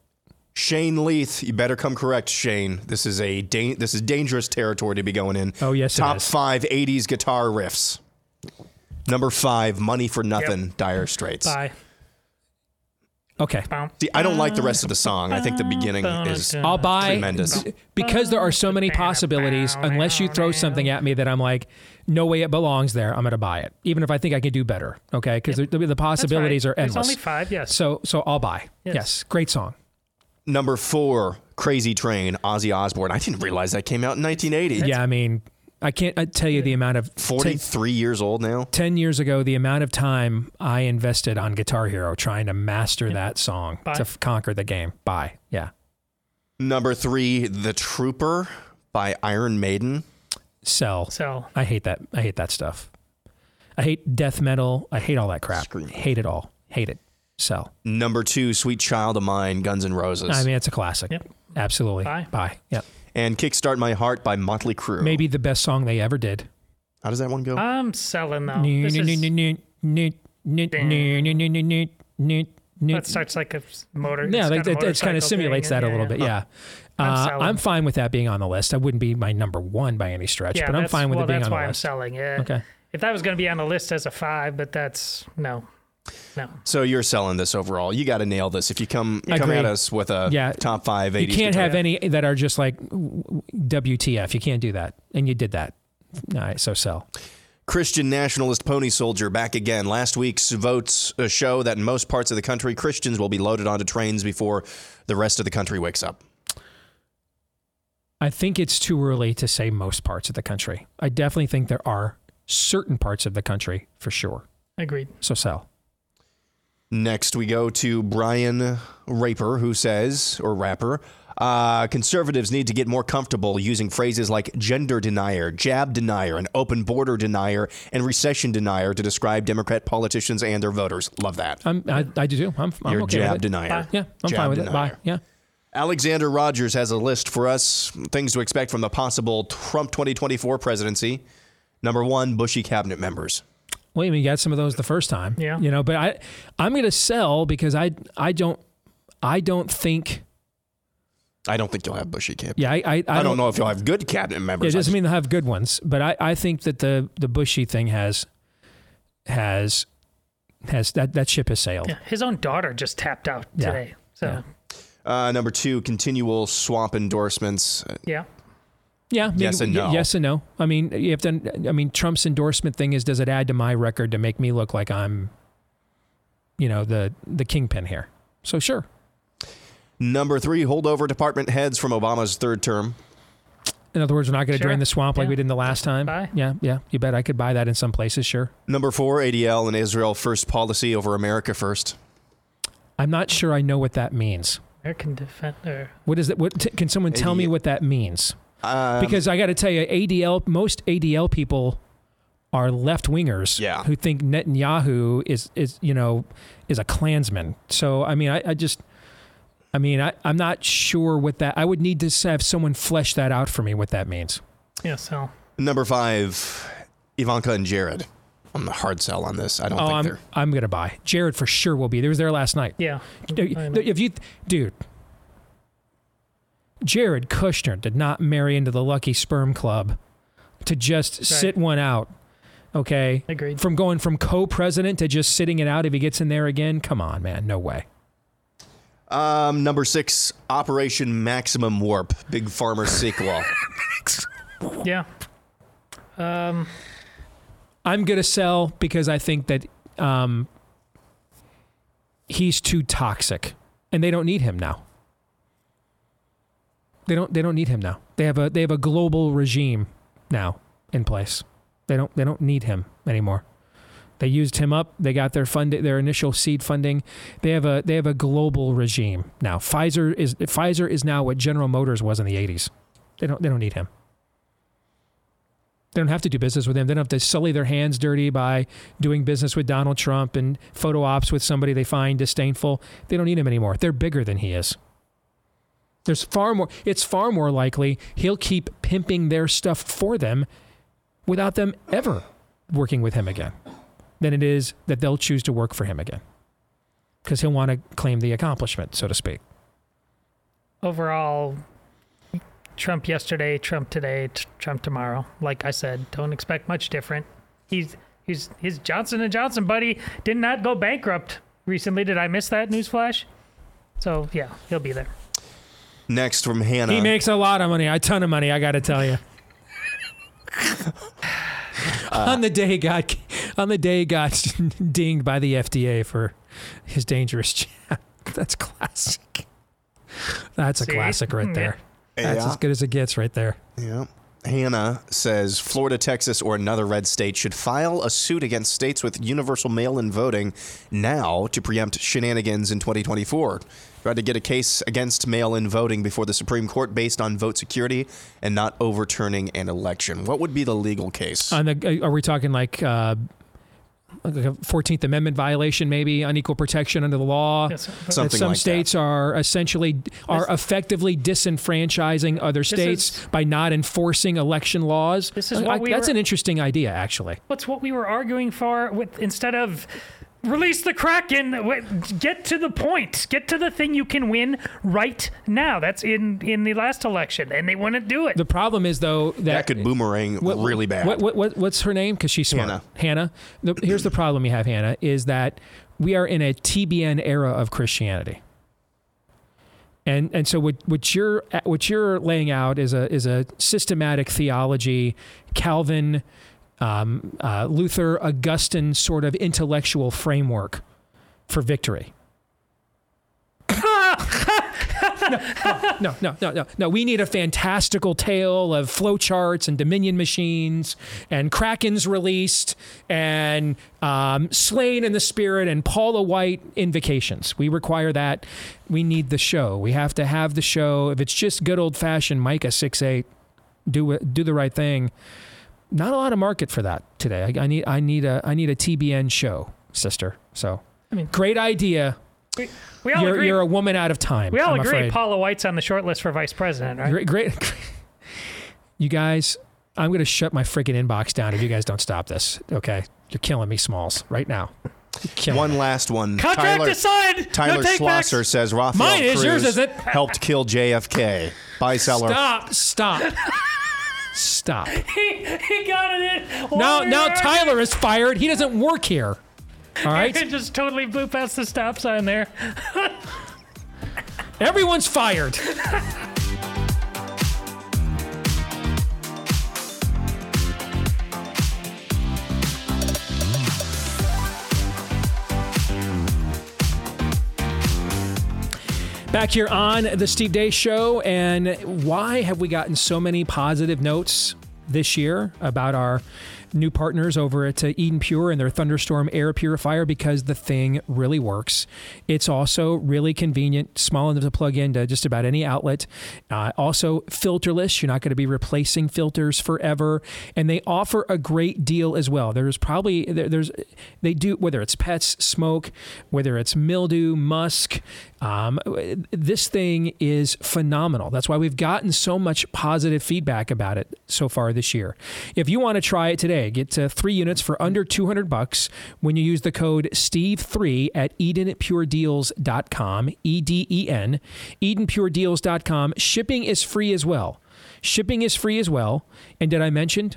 Shane Leith, you better come correct, Shane. This is a da- this is dangerous territory to be going in. Oh yes, Top is. five '80s guitar riffs. Number five, "Money for Nothing," Dire Straits. Bye. Okay. See, I don't like the rest of the song. I think the beginning is I'll buy tremendous. because there are so many possibilities. Unless you throw something at me that I'm like, no way it belongs there, I'm going to buy it, even if I think I can do better. Okay, because the, the possibilities are There's endless. only five, yes. So so I'll buy. Yes. Yes, great song. Number four, "Crazy Train," Ozzy Osbourne. I didn't realize that came out in 1980. yeah, I mean, I can't I tell you the amount of 43 years old now. 10 years ago, the amount of time I invested on Guitar Hero trying to master that song Bye. to f- conquer the game. Bye. Yeah. Number three, "The Trooper" by Iron Maiden. Sell. Sell. I hate that. I hate that stuff. I hate death metal. I hate all that crap. Hate it all. Hate it. Sell. Number two, "Sweet Child of Mine," Guns N' Roses. I mean, it's a classic. Yep. Absolutely. Bye. Bye. Yeah. And "Kickstart My Heart" by Motley Crue. Maybe the best song they ever did. How does that one go? I'm selling though. That That starts like a motor. Yeah, it's like, got it, it kind of simulates thing, that a little yeah. bit. Yeah. I'm Uh, selling. I'm fine with that being on the list. I wouldn't be my number one by any stretch, Yeah, but I'm that's- fine with well, it being that's on the why I'm list. selling. Yeah. Okay. If that was going to be on the list as a five, but that's no, no. So you're selling this overall. You got to nail this. If you come I come at us with a Yeah. top five 80s You can't guitar- have any that are just like WTF. You can't do that. And you did that. All right, so sell. Christian nationalist pony soldier back again. Last week's votes uh, show that in most parts of the country, Christians will be loaded onto trains before the rest of the country wakes up. I think it's too early to say most parts of the country. I definitely think there are certain parts of the country for sure. Agreed. So sell. Next, we go to Brian Raper, who says, or rapper, uh, conservatives need to get more comfortable using phrases like gender denier, jab denier, and open border denier, and recession denier to describe Democrat politicians and their voters. Love that. I'm, I, I do too. I'm, I'm You're okay jab with it. denier. Bye. Yeah, I'm Jab fine with it. Bye. Yeah. Alexander Rogers has a list for us things to expect from the possible Trump 2024 presidency. Number one, Bushy cabinet members. Well, I mean, you got some of those the first time. Yeah. You know, but I, I'm going to sell because I, I don't, I don't think. I don't think you'll have Bushy cabinet. Yeah, I, I, I, I, don't know if you'll have good cabinet members. It doesn't mean they'll have good ones, but I, I think that the the Bushy thing has, has, has that that ship has sailed. Yeah, his own daughter just tapped out Yeah. today. So Uh, number two, continual swamp endorsements. Yeah. Yeah. I mean, Yes and no. Yes and no. I mean, you have to. I mean, Trump's endorsement thing is: does it add to my record to make me look like I'm, you know, the the kingpin here? So sure. Number three, holdover department heads from Obama's third term. In other words, we're not going to Sure. drain the swamp like Yeah. we did in the last time. Buy. Yeah, yeah. You bet I could buy that in some places. Sure. Number four, ADL and Israel first policy over America first. I'm not sure I know what that means. American Defender. What is that? What t- can someone tell me what that means? Um, because I got to tell you, ADL, most ADL people are left wingers Yeah. who think Netanyahu is is you know is a Klansman. So I mean, I, I just, I mean, I, I'm not sure what that. I would need to have someone flesh that out for me what that means. Yeah. So Number five, Ivanka and Jared. I'm a hard sell on this. I don't oh, think I'm they're. I'm gonna buy. Jared for sure will be. There was there last night. yeah. If you, dude, Jared Kushner did not marry into the Lucky Sperm Club to just sit one out. Okay, Agreed. From going from co-president to just sitting it out if he gets in there again. Come on, man, no way. Um, number six, Operation Maximum Warp, Big Pharma sequel. Yeah. Um. I'm gonna sell because I think that um, he's too toxic, and they don't need him now. They don't they don't need him now. They have a they have a global regime now in place. They don't they don't need him anymore. They used him up. They got their fund their initial seed funding. They have a they have a global regime now. Pfizer is Pfizer is now what General Motors was in the 80s. They don't they don't need him. They don't have to do business with him. They don't have to sully their hands dirty by doing business with Donald Trump and photo ops with somebody they find disdainful. They don't need him anymore. They're bigger than he is. There's far more it's far more likely he'll keep pimping their stuff for them without them ever working with him again than it is that they'll choose to work for him again. Because he'll want to claim the accomplishment, so to speak. Overall, Trump yesterday, Trump today, Trump tomorrow. Like I said, don't expect much different. He's he's his Johnson and Johnson buddy did not go bankrupt recently. Did I miss that newsflash? So yeah, he'll be there. Next from Hannah. He makes a lot of money, a ton of money, I got to tell you. on the day he got on the day he got dinged by the FDA for his dangerous chat. That's classic. That's a See? classic right hmm. there. That's Yeah. as good as it gets right there. Yeah. Hannah says Florida, Texas, or another red state should file a suit against states with universal mail in voting now to preempt shenanigans in 2024. Tried to get a case against mail in voting before the Supreme Court based on vote security and not overturning an election. What would be the legal case? On the are we talking like uh like a 14th Amendment violation, maybe unequal protection under the law. Yes, That Something some like that. states are essentially are effectively disenfranchising other states by not enforcing election laws. This is I- what we that's were- an interesting idea, actually. What's what we were arguing for with instead of release the Kraken, get to the point, get to the thing you can win right now. That's in in the last election, and they wouldn't do it. The problem is though that, that could boomerang What- really bad. What, what, what, what's her name? Because she's smart. Hannah. Hannah. The, here's the problem you have, Hannah, is that we are in a TBN era of Christianity. And and so what, what you're what you're laying out is a is a systematic theology, Calvin, um, uh, Luther, Augustine sort of intellectual framework for victory. no, no, no, no, no. We need a fantastical tale of flowcharts and Dominion machines and Krakens released and um, slain in the spirit and Paula White invocations. We require that. We need the show. We have to have the show. If it's just good old fashioned Micah six eight, do do the right thing. Not a lot of market for that today. I, I need I need a I need a TBN show, sister. So I mean- great idea. We, we all You're, agree. you're a woman out of time. we all I'm agree. afraid. Paula White's on the short list for vice president, right? Great, great. You guys, I'm going to shut my freaking inbox down if you guys don't stop this. Okay, you're killing me, Smalls, right now. One me. last one. Contract Tyler, assigned. Tyler no take Schlosser says Rafael Mine is, Cruz yours isn't. helped kill JFK. Buy seller. Stop! Stop! Stop! he, he got it in. Now, now Tyler is fired. He doesn't work here. All right, It just totally blew past the stop sign there. everyone's fired. Back here on the Steve Deace Show, and why have we gotten so many positive notes this year about our new partners over at uh, Eden Pure and their Thunderstorm air purifier? Because the thing really works. It's also really convenient, small enough to plug into just about any outlet. Uh, also filterless. You're not going to be replacing filters forever, and they offer a great deal as well. There's probably there, there's they do whether it's pets, smoke, whether it's mildew, musk. Um, this thing is phenomenal. That's why we've gotten so much positive feedback about it so far this year. If you want to try it today, get uh, three units for under 200 bucks when you use the code STEVE3 at EdenPureDeals.com, E D E N, EdenPureDeals.com. Shipping is free as well. Shipping is free as well. And did I mention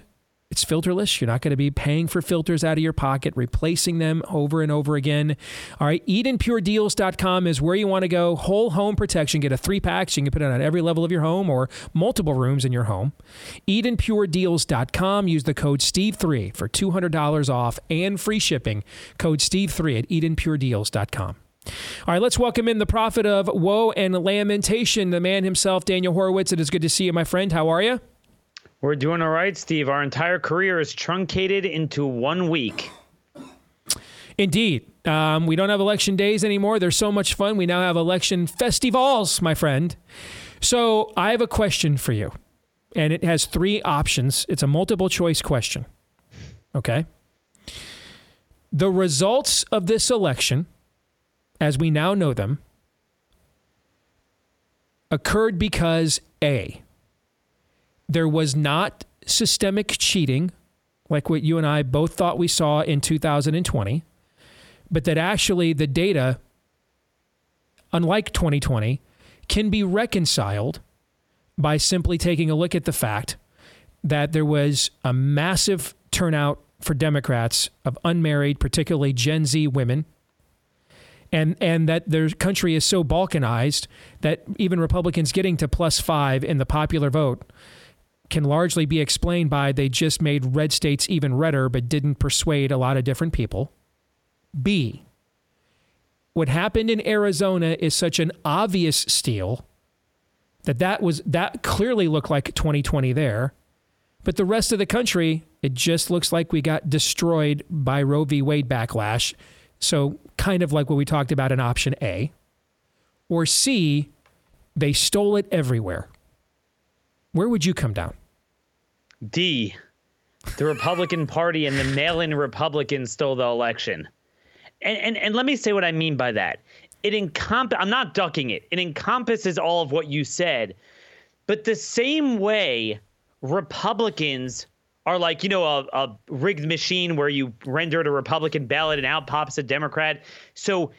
it's filterless. You're not going to be paying for filters out of your pocket, replacing them over and over again. All right, EdenPureDeals.com is where you want to go. Whole home protection. Get a three pack so you can put it on every level of your home or multiple rooms in your home. EdenPureDeals.com. Use the code Steve3 for $200 off and free shipping. Code Steve3 at EdenPureDeals.com. All right, let's welcome in the prophet of woe and lamentation, the man himself, Daniel Horowitz. It is good to see you, my friend. How are you? We're doing all right, Steve. Our entire career is truncated into one week. Indeed. Um, we don't have election days anymore. They're so much fun. We now have election festivals, my friend. So I have a question for you, and it has three options. It's a multiple choice question. Okay. The results of this election, as we now know them, occurred because A, there was not systemic cheating like what you and I both thought we saw in 2020, but that actually the data, unlike 2020, can be reconciled by simply taking a look at the fact that there was a massive turnout for Democrats of unmarried, particularly Gen Z women. And, and that their country is so balkanized that even Republicans getting to plus five in the popular vote can largely be explained by they just made red states even redder but didn't persuade a lot of different people. B, what happened in Arizona is such an obvious steal that that was that clearly looked like 2020 there. But the rest of the country, it just looks like we got destroyed by Roe v. Wade backlash. So, kind of like what we talked about in option A. Or C, they stole it everywhere. Where would you come down? D. The Republican Party and the mail-in Republicans stole the election. And, and and let me say what I mean by that. It encomp I'm not ducking it. It encompasses all of what you said. But the same way Republicans are like, you know, a, a rigged machine where you render a Republican ballot and out pops a Democrat. So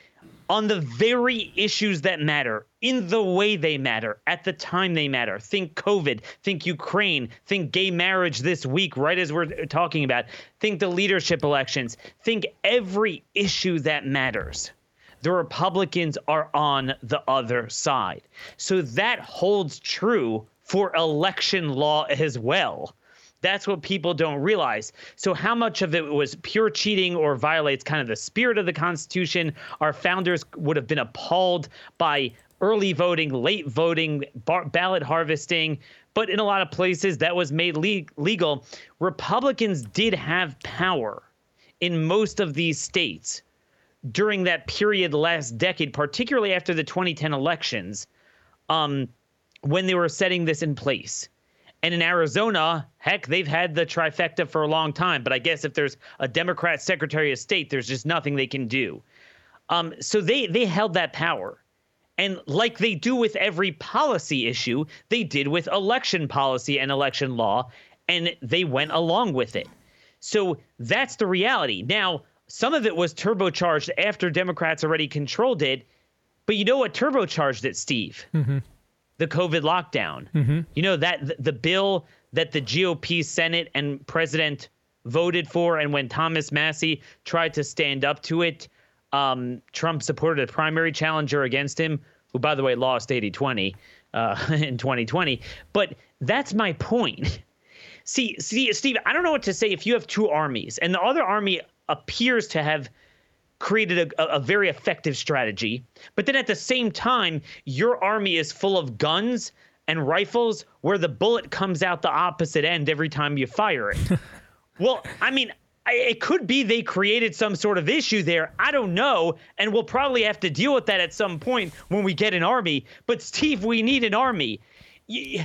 on the very issues that matter, in the way they matter, at the time they matter. Think COVID, think Ukraine, think gay marriage this week, right as we're talking about. Think the leadership elections, think every issue that matters. The Republicans are on the other side. So that holds true for election law as well. That's what people don't realize. So, how much of it was pure cheating or violates kind of the spirit of the Constitution? Our founders would have been appalled by early voting, late voting, bar- ballot harvesting. But in a lot of places, that was made le- legal. Republicans did have power in most of these states during that period last decade, particularly after the 2010 elections, um, when they were setting this in place. And in Arizona, heck, they've had the trifecta for a long time. But I guess if there's a Democrat Secretary of State, there's just nothing they can do. Um, so they they held that power. And like they do with every policy issue, they did with election policy and election law, and they went along with it. So that's the reality. Now, some of it was turbocharged after Democrats already controlled it. But you know what turbocharged it, Steve? Mm-hmm the COVID lockdown. Mm-hmm. You know that the, the bill that the GOP Senate and President voted for, and when Thomas Massie tried to stand up to it, um, Trump supported a primary challenger against him, who, by the way, lost 80 20 uh, in 2020. But that's my point. See, see, Steve, I don't know what to say if you have two armies, and the other army appears to have created a, a, very effective strategy. But then at the same time, your army is full of guns and rifles where the bullet comes out the opposite end every time you fire it. well, I mean, it could be they created some sort of issue there. I don't know. And we'll probably have to deal with that at some point when we get an army. But, Steve, we need an army. You,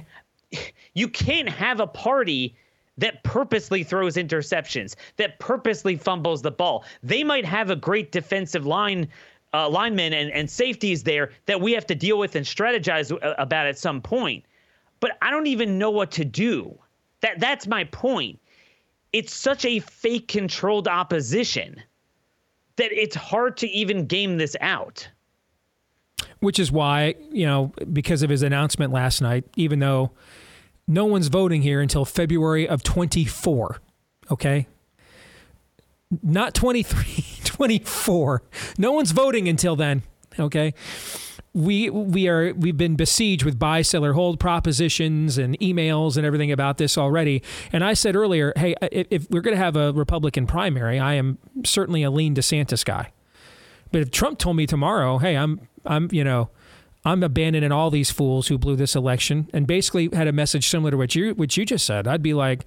you can't have a party that purposely throws interceptions, that purposely fumbles the ball. They might have a great defensive line uh, linemen and, and safeties there that we have to deal with and strategize uh, about at some point. But I don't even know what to do. That that's my point. It's such a fake controlled opposition that it's hard to even game this out. Which is why, you know, because of his announcement last night, even though no one's voting here until February of 24. Okay. Not 23, 24. No one's voting until then. Okay. We we are we've been besieged with buy sell or hold propositions and emails and everything about this already. And I said earlier, hey, if, if we're going to have a Republican primary, I am certainly a lean DeSantis guy. But if Trump told me tomorrow, hey, I'm I'm you know, I'm abandoning all these fools who blew this election, and basically had a message similar to what you what you just said, I'd be like,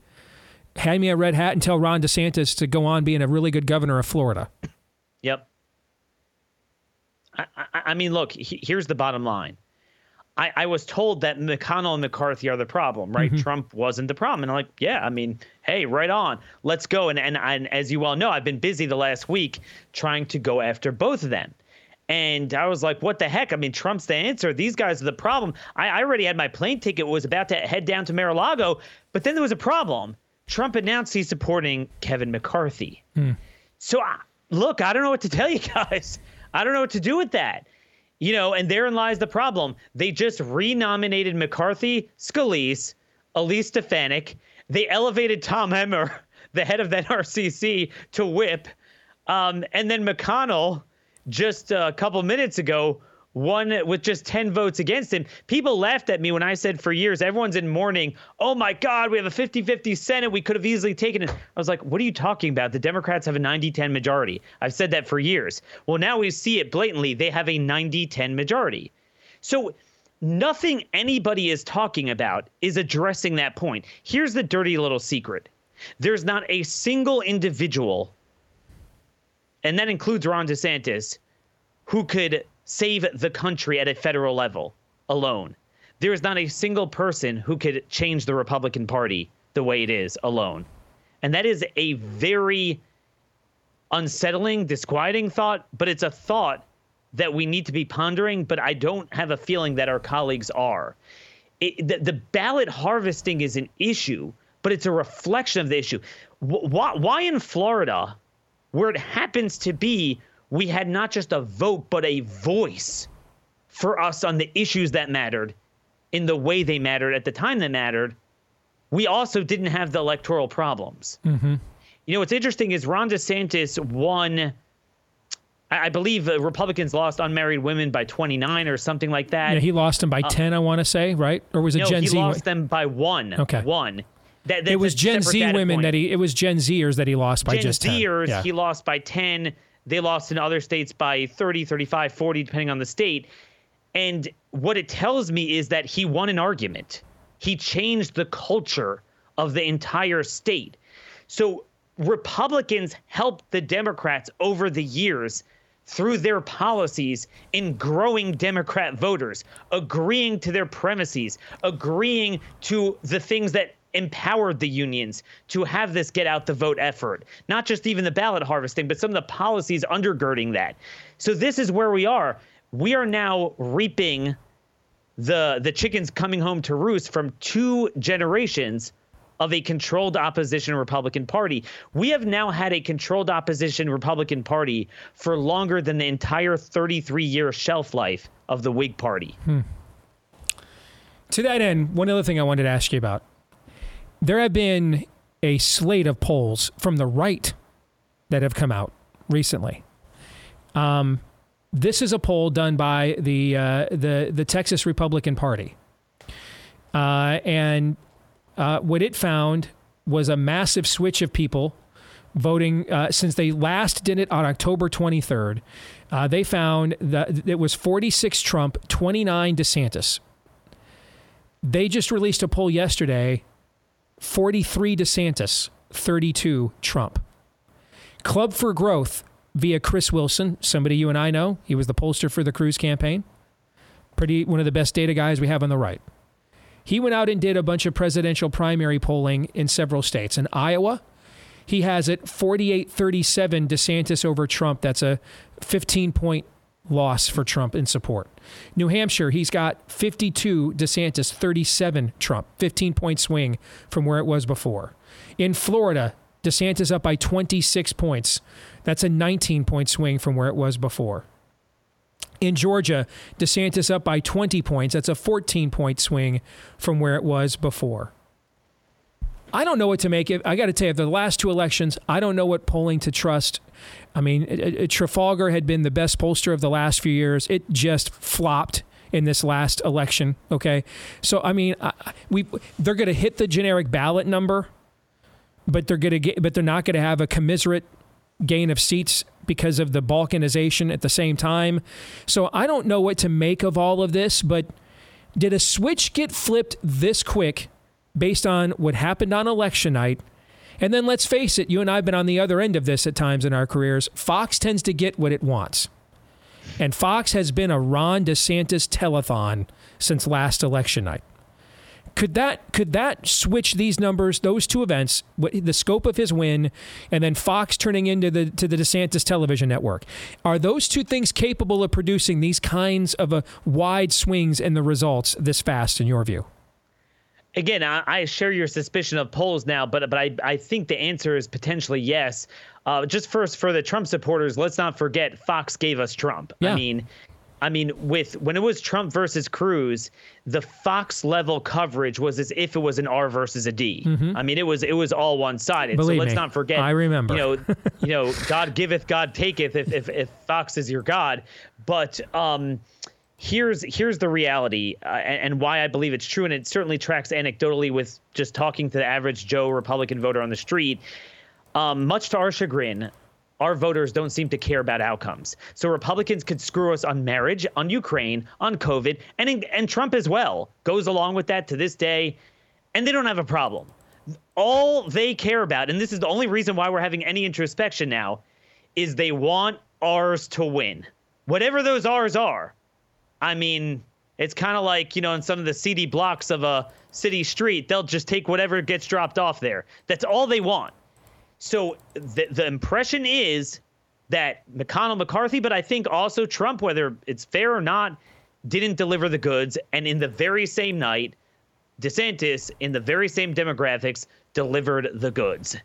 hand me a red hat and tell Ron DeSantis to go on being a really good governor of Florida. Yep. I, I, I mean, look, he, here's the bottom line. I, I, was told that McConnell and McCarthy are the problem, right? Mm-hmm. Trump wasn't the problem. And I'm like, yeah, I mean, hey, right on. Let's go. And, and, and as you well know, I've been busy the last week trying to go after both of them. And I was like, what the heck? I mean, Trump's the answer. These guys are the problem. I, I already had my plane ticket, was about to head down to Mar a Lago, but then there was a problem. Trump announced he's supporting Kevin McCarthy. Hmm. So, look, I don't know what to tell you guys. I don't know what to do with that. You know, and therein lies the problem. They just renominated McCarthy, Scalise, Elise Stefanik. They elevated Tom Emmer, the head of the NRCC, to whip. Um, and then McConnell, just a couple minutes ago, won with just 10 votes against him. People laughed at me when I said for years, everyone's in mourning. Oh my God, we have a 50 50 Senate. We could have easily taken it. I was like, what are you talking about? The Democrats have a 90 10 majority. I've said that for years. Well, now we see it blatantly. They have a 90 10 majority. So nothing anybody is talking about is addressing that point. Here's the dirty little secret there's not a single individual, and that includes Ron DeSantis, who could save the country at a federal level alone. There is not a single person who could change the Republican Party the way it is alone. And that is a very unsettling, disquieting thought, but it's a thought that we need to be pondering, but I don't have a feeling that our colleagues are. It, the, the, ballot harvesting is an issue, but it's a reflection of the issue. Why, why in Florida, where it happens to be we had not just a vote, but a voice for us on the issues that mattered in the way they mattered at the time that mattered. We also didn't have the electoral problems. Mm-hmm. You know, what's interesting is Ron DeSantis won. I believe Republicans lost unmarried women by 29 or something like that. Yeah, he lost them by uh, 10, I want to say, right? Or was it no, Gen he Z? he lost them by one. Okay. One. That, it was Gen Z women point. that he. It was Gen Zers that he lost by Gen just 10. Zers, yeah. he lost by 10. They lost in other states by 30, 35, 40, depending on the state. And what it tells me is that he won an argument. He changed the culture of the entire state. So Republicans helped the Democrats over the years through their policies in growing Democrat voters, agreeing to their premises, agreeing to the things that empowered the unions to have this get out the vote effort, not just even the ballot harvesting, but some of the policies undergirding that. So this is where we are. We are now reaping the the chickens coming home to roost from two generations of a controlled opposition Republican Party. We have now had a controlled opposition Republican Party for longer than the entire 33 year shelf life of the Whig Party. Hmm. To that end, one other thing I wanted to ask you about there have been a slate of polls from the right that have come out recently. Um, this is a poll done by the uh, the the Texas Republican Party, uh, and uh, what it found was a massive switch of people voting uh, since they last did it on October 23rd. Uh, they found that it was 46 Trump, 29 DeSantis. They just released a poll yesterday 43 DeSantis, 32 Trump. Club for Growth via Chris Wilson, somebody you and I know. He was the pollster for the Cruz campaign. Pretty one of the best data guys we have on the right. He went out and did a bunch of presidential primary polling in several states. In Iowa, he has it 48 37 DeSantis over Trump. That's a 15 point loss for Trump in support. New Hampshire, he's got 52 DeSantis, 37 Trump, 15 point swing from where it was before. In Florida, DeSantis up by 26 points. That's a 19 point swing from where it was before. In Georgia, DeSantis up by 20 points. That's a 14 point swing from where it was before. I don't know what to make it. I got to tell you, the last two elections, I don't know what polling to trust. I mean, it, it, Trafalgar had been the best pollster of the last few years. It just flopped in this last election. Okay, so I mean, I, we they're going to hit the generic ballot number, but they're going to get, but they're not going to have a commiserate gain of seats because of the balkanization at the same time. So I don't know what to make of all of this, but did a switch get flipped this quick based on what happened on election night? And then let's face it, you and I have been on the other end of this at times in our careers. Fox tends to get what it wants. And Fox has been a Ron DeSantis telethon since last election night. Could that could that switch these numbers, those two events, the scope of his win, and then Fox turning into the to the DeSantis television network? Are those two things capable of producing these kinds of a wide swings in the results this fast, in your view? Again, I, I share your suspicion of polls now, but but I, I think the answer is potentially yes. Uh, just first for the Trump supporters, let's not forget Fox gave us Trump. Yeah. I mean, I mean, with when it was Trump versus Cruz, the Fox level coverage was as if it was an R versus a D. Mhm. I mean, it was it was all one sided. So let's me, not forget. I remember. You know, you know, God giveth, God taketh. If if, if Fox is your God, but um, here's here's the reality uh, and, why I believe it's true, and it certainly tracks anecdotally with just talking to the average Joe Republican voter on the street. Um, much to our chagrin, our voters don't seem to care about outcomes. So Republicans could screw us on marriage, on Ukraine, on COVID, and and Trump as well goes along with that to this day, and they don't have a problem. All they care about, and this is the only reason why we're having any introspection now, is they want ours to win, whatever those R's are. I mean, it's kind of like you know, in some of the seedy blocks of a city street, they'll just take whatever gets dropped off there. That's all they want. So the the impression is that McConnell, McCarthy, but I think also Trump, whether it's fair or not, didn't deliver the goods. And in the very same night, DeSantis, in the very same demographics, delivered the goods.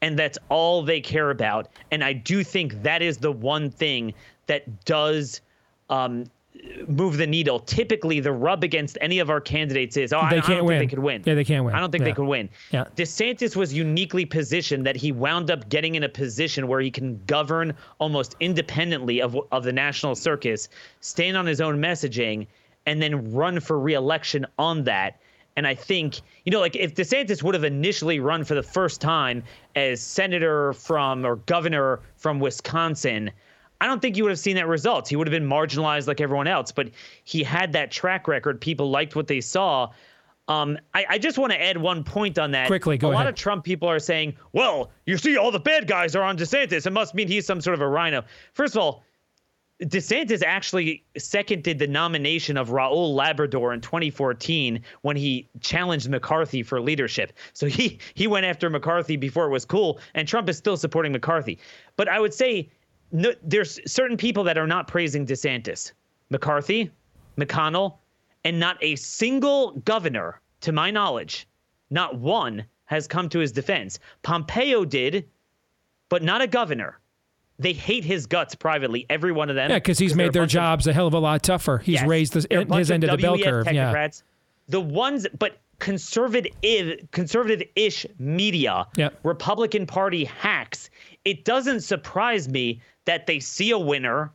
And that's all they care about. And I do think that is the one thing that does um, move the needle. Typically, the rub against any of our candidates is, oh, They I can't don't win. think they could win. Yeah, they can't win. I don't think Yeah. they could win. Yeah. DeSantis was uniquely positioned that he wound up getting in a position where he can govern almost independently of of the national circus, stand on his own messaging, and then run for reelection on that. And I think, you know, like if DeSantis would have initially run for the first time as senator from or governor from Wisconsin, I don't think you would have seen that result. He would have been marginalized like everyone else, but he had that track record. People liked what they saw. Um, I, I just want to add one point on that. Quickly, go a lot of Trump people are saying, well, you see, all the bad guys are on DeSantis. It must mean he's some sort of a rhino. First of all, DeSantis actually seconded the nomination of Raul Labrador in 2014 when he challenged McCarthy for leadership. So he he went after McCarthy before it was cool, and Trump is still supporting McCarthy. But I would say no, there's certain people that are not praising DeSantis, McCarthy, McConnell, and not a single governor, to my knowledge, not one has come to his defense. Pompeo did, but not a governor. They hate his guts privately, every one of them. Yeah, because he's made their bunch of- jobs a hell of a lot tougher. He's Yes. raised the, They're a bunch his end of the bell curve. Yeah. technocrats. The ones, but conservative, conservative-ish media, Yep. Republican Party hacks. It doesn't surprise me that they see a winner.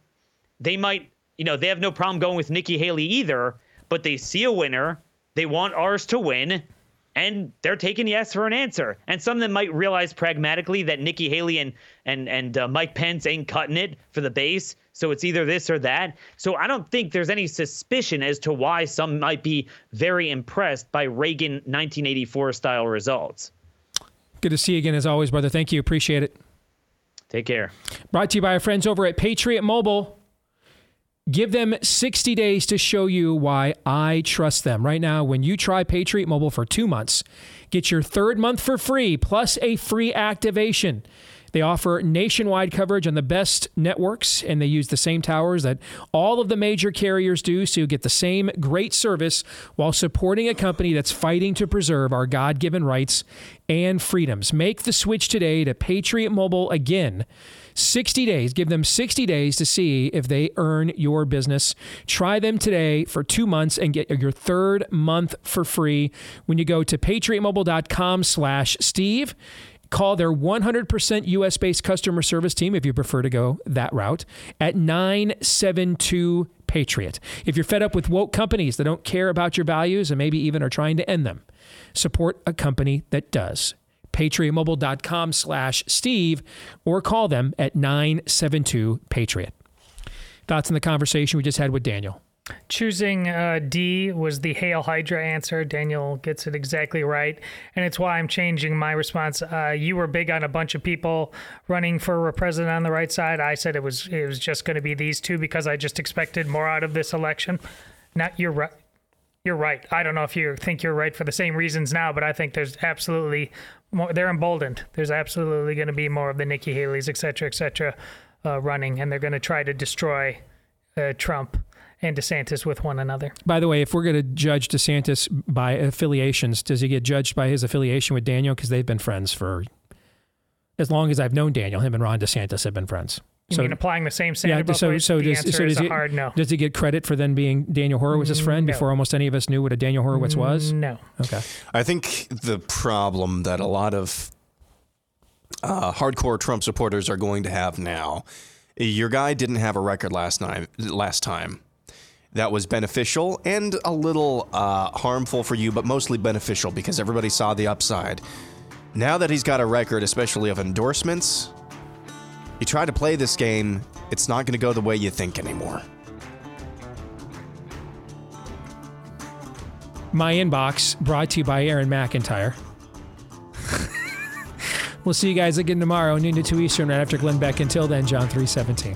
They might, you know, they have no problem going with Nikki Haley either, but they see a winner. They want ours to win, and they're taking yes for an answer. And some of them might realize pragmatically that Nikki Haley and and and uh, Mike Pence ain't cutting it for the base, so it's either this or that. So I don't think there's any suspicion as to why some might be very impressed by Reagan 1984 style results. Good to see you again, as always, brother. Thank you. Appreciate it. Take care. Brought to you by our friends over at Patriot Mobile. Give them 60 days to show you why I trust them. Right now, when you try Patriot Mobile for two months, get your third month for free plus a free activation. They offer nationwide coverage on the best networks, and they use the same towers that all of the major carriers do, so you get the same great service while supporting a company that's fighting to preserve our God given rights and freedoms. Make the switch today to Patriot Mobile again. 60 days. Give them 60 days to see if they earn your business. Try them today for two months and get your third month for free when you go to patriotmobile.com slash Steve. Call their 100% US based customer service team if you prefer to go that route at 972 Patriot. If you're fed up with woke companies that don't care about your values and maybe even are trying to end them, support a company that does. patriotmobile.com slash Steve, or call them at 972 Patriot. Thoughts on the conversation we just had with Daniel? Choosing uh, D was the Hail Hydra answer. Daniel gets it exactly right. And it's why I'm changing my response. Uh, you were big on a bunch of people running for president on the right side. I said it was it was just going to be these two because I just expected more out of this election. Not you're right. You're right. I don't know if you think you're right for the same reasons now, but I think there's absolutely more. They're emboldened. There's absolutely going to be more of the Nikki Haley's, et cetera, et cetera, uh, running, and they're going to try to destroy uh, Trump and DeSantis with one another. By the way, if we're going to judge DeSantis by affiliations, does he get judged by his affiliation with Daniel? Because they've been friends for as long as I've known Daniel. Him and Ron DeSantis have been friends. You so, mean applying the same standard? yeah, so both so the does answer so is does a he, hard no. does he get credit for then being Daniel Horowitz's friend No. before almost any of us knew what a Daniel Horowitz was? No. Okay. I think the problem that a lot of uh, hardcore Trump supporters are going to have now, your guy didn't have a record last night. Last time, that was beneficial and a little uh, harmful for you, but mostly beneficial because everybody saw the upside. Now that he's got a record, especially of endorsements, you try to play this game, it's not going to go the way you think anymore. My inbox brought to you by Aaron McIntyre. we'll see you guys again tomorrow, noon to 2 Eastern, right after Glenn Beck. Until then, John 317.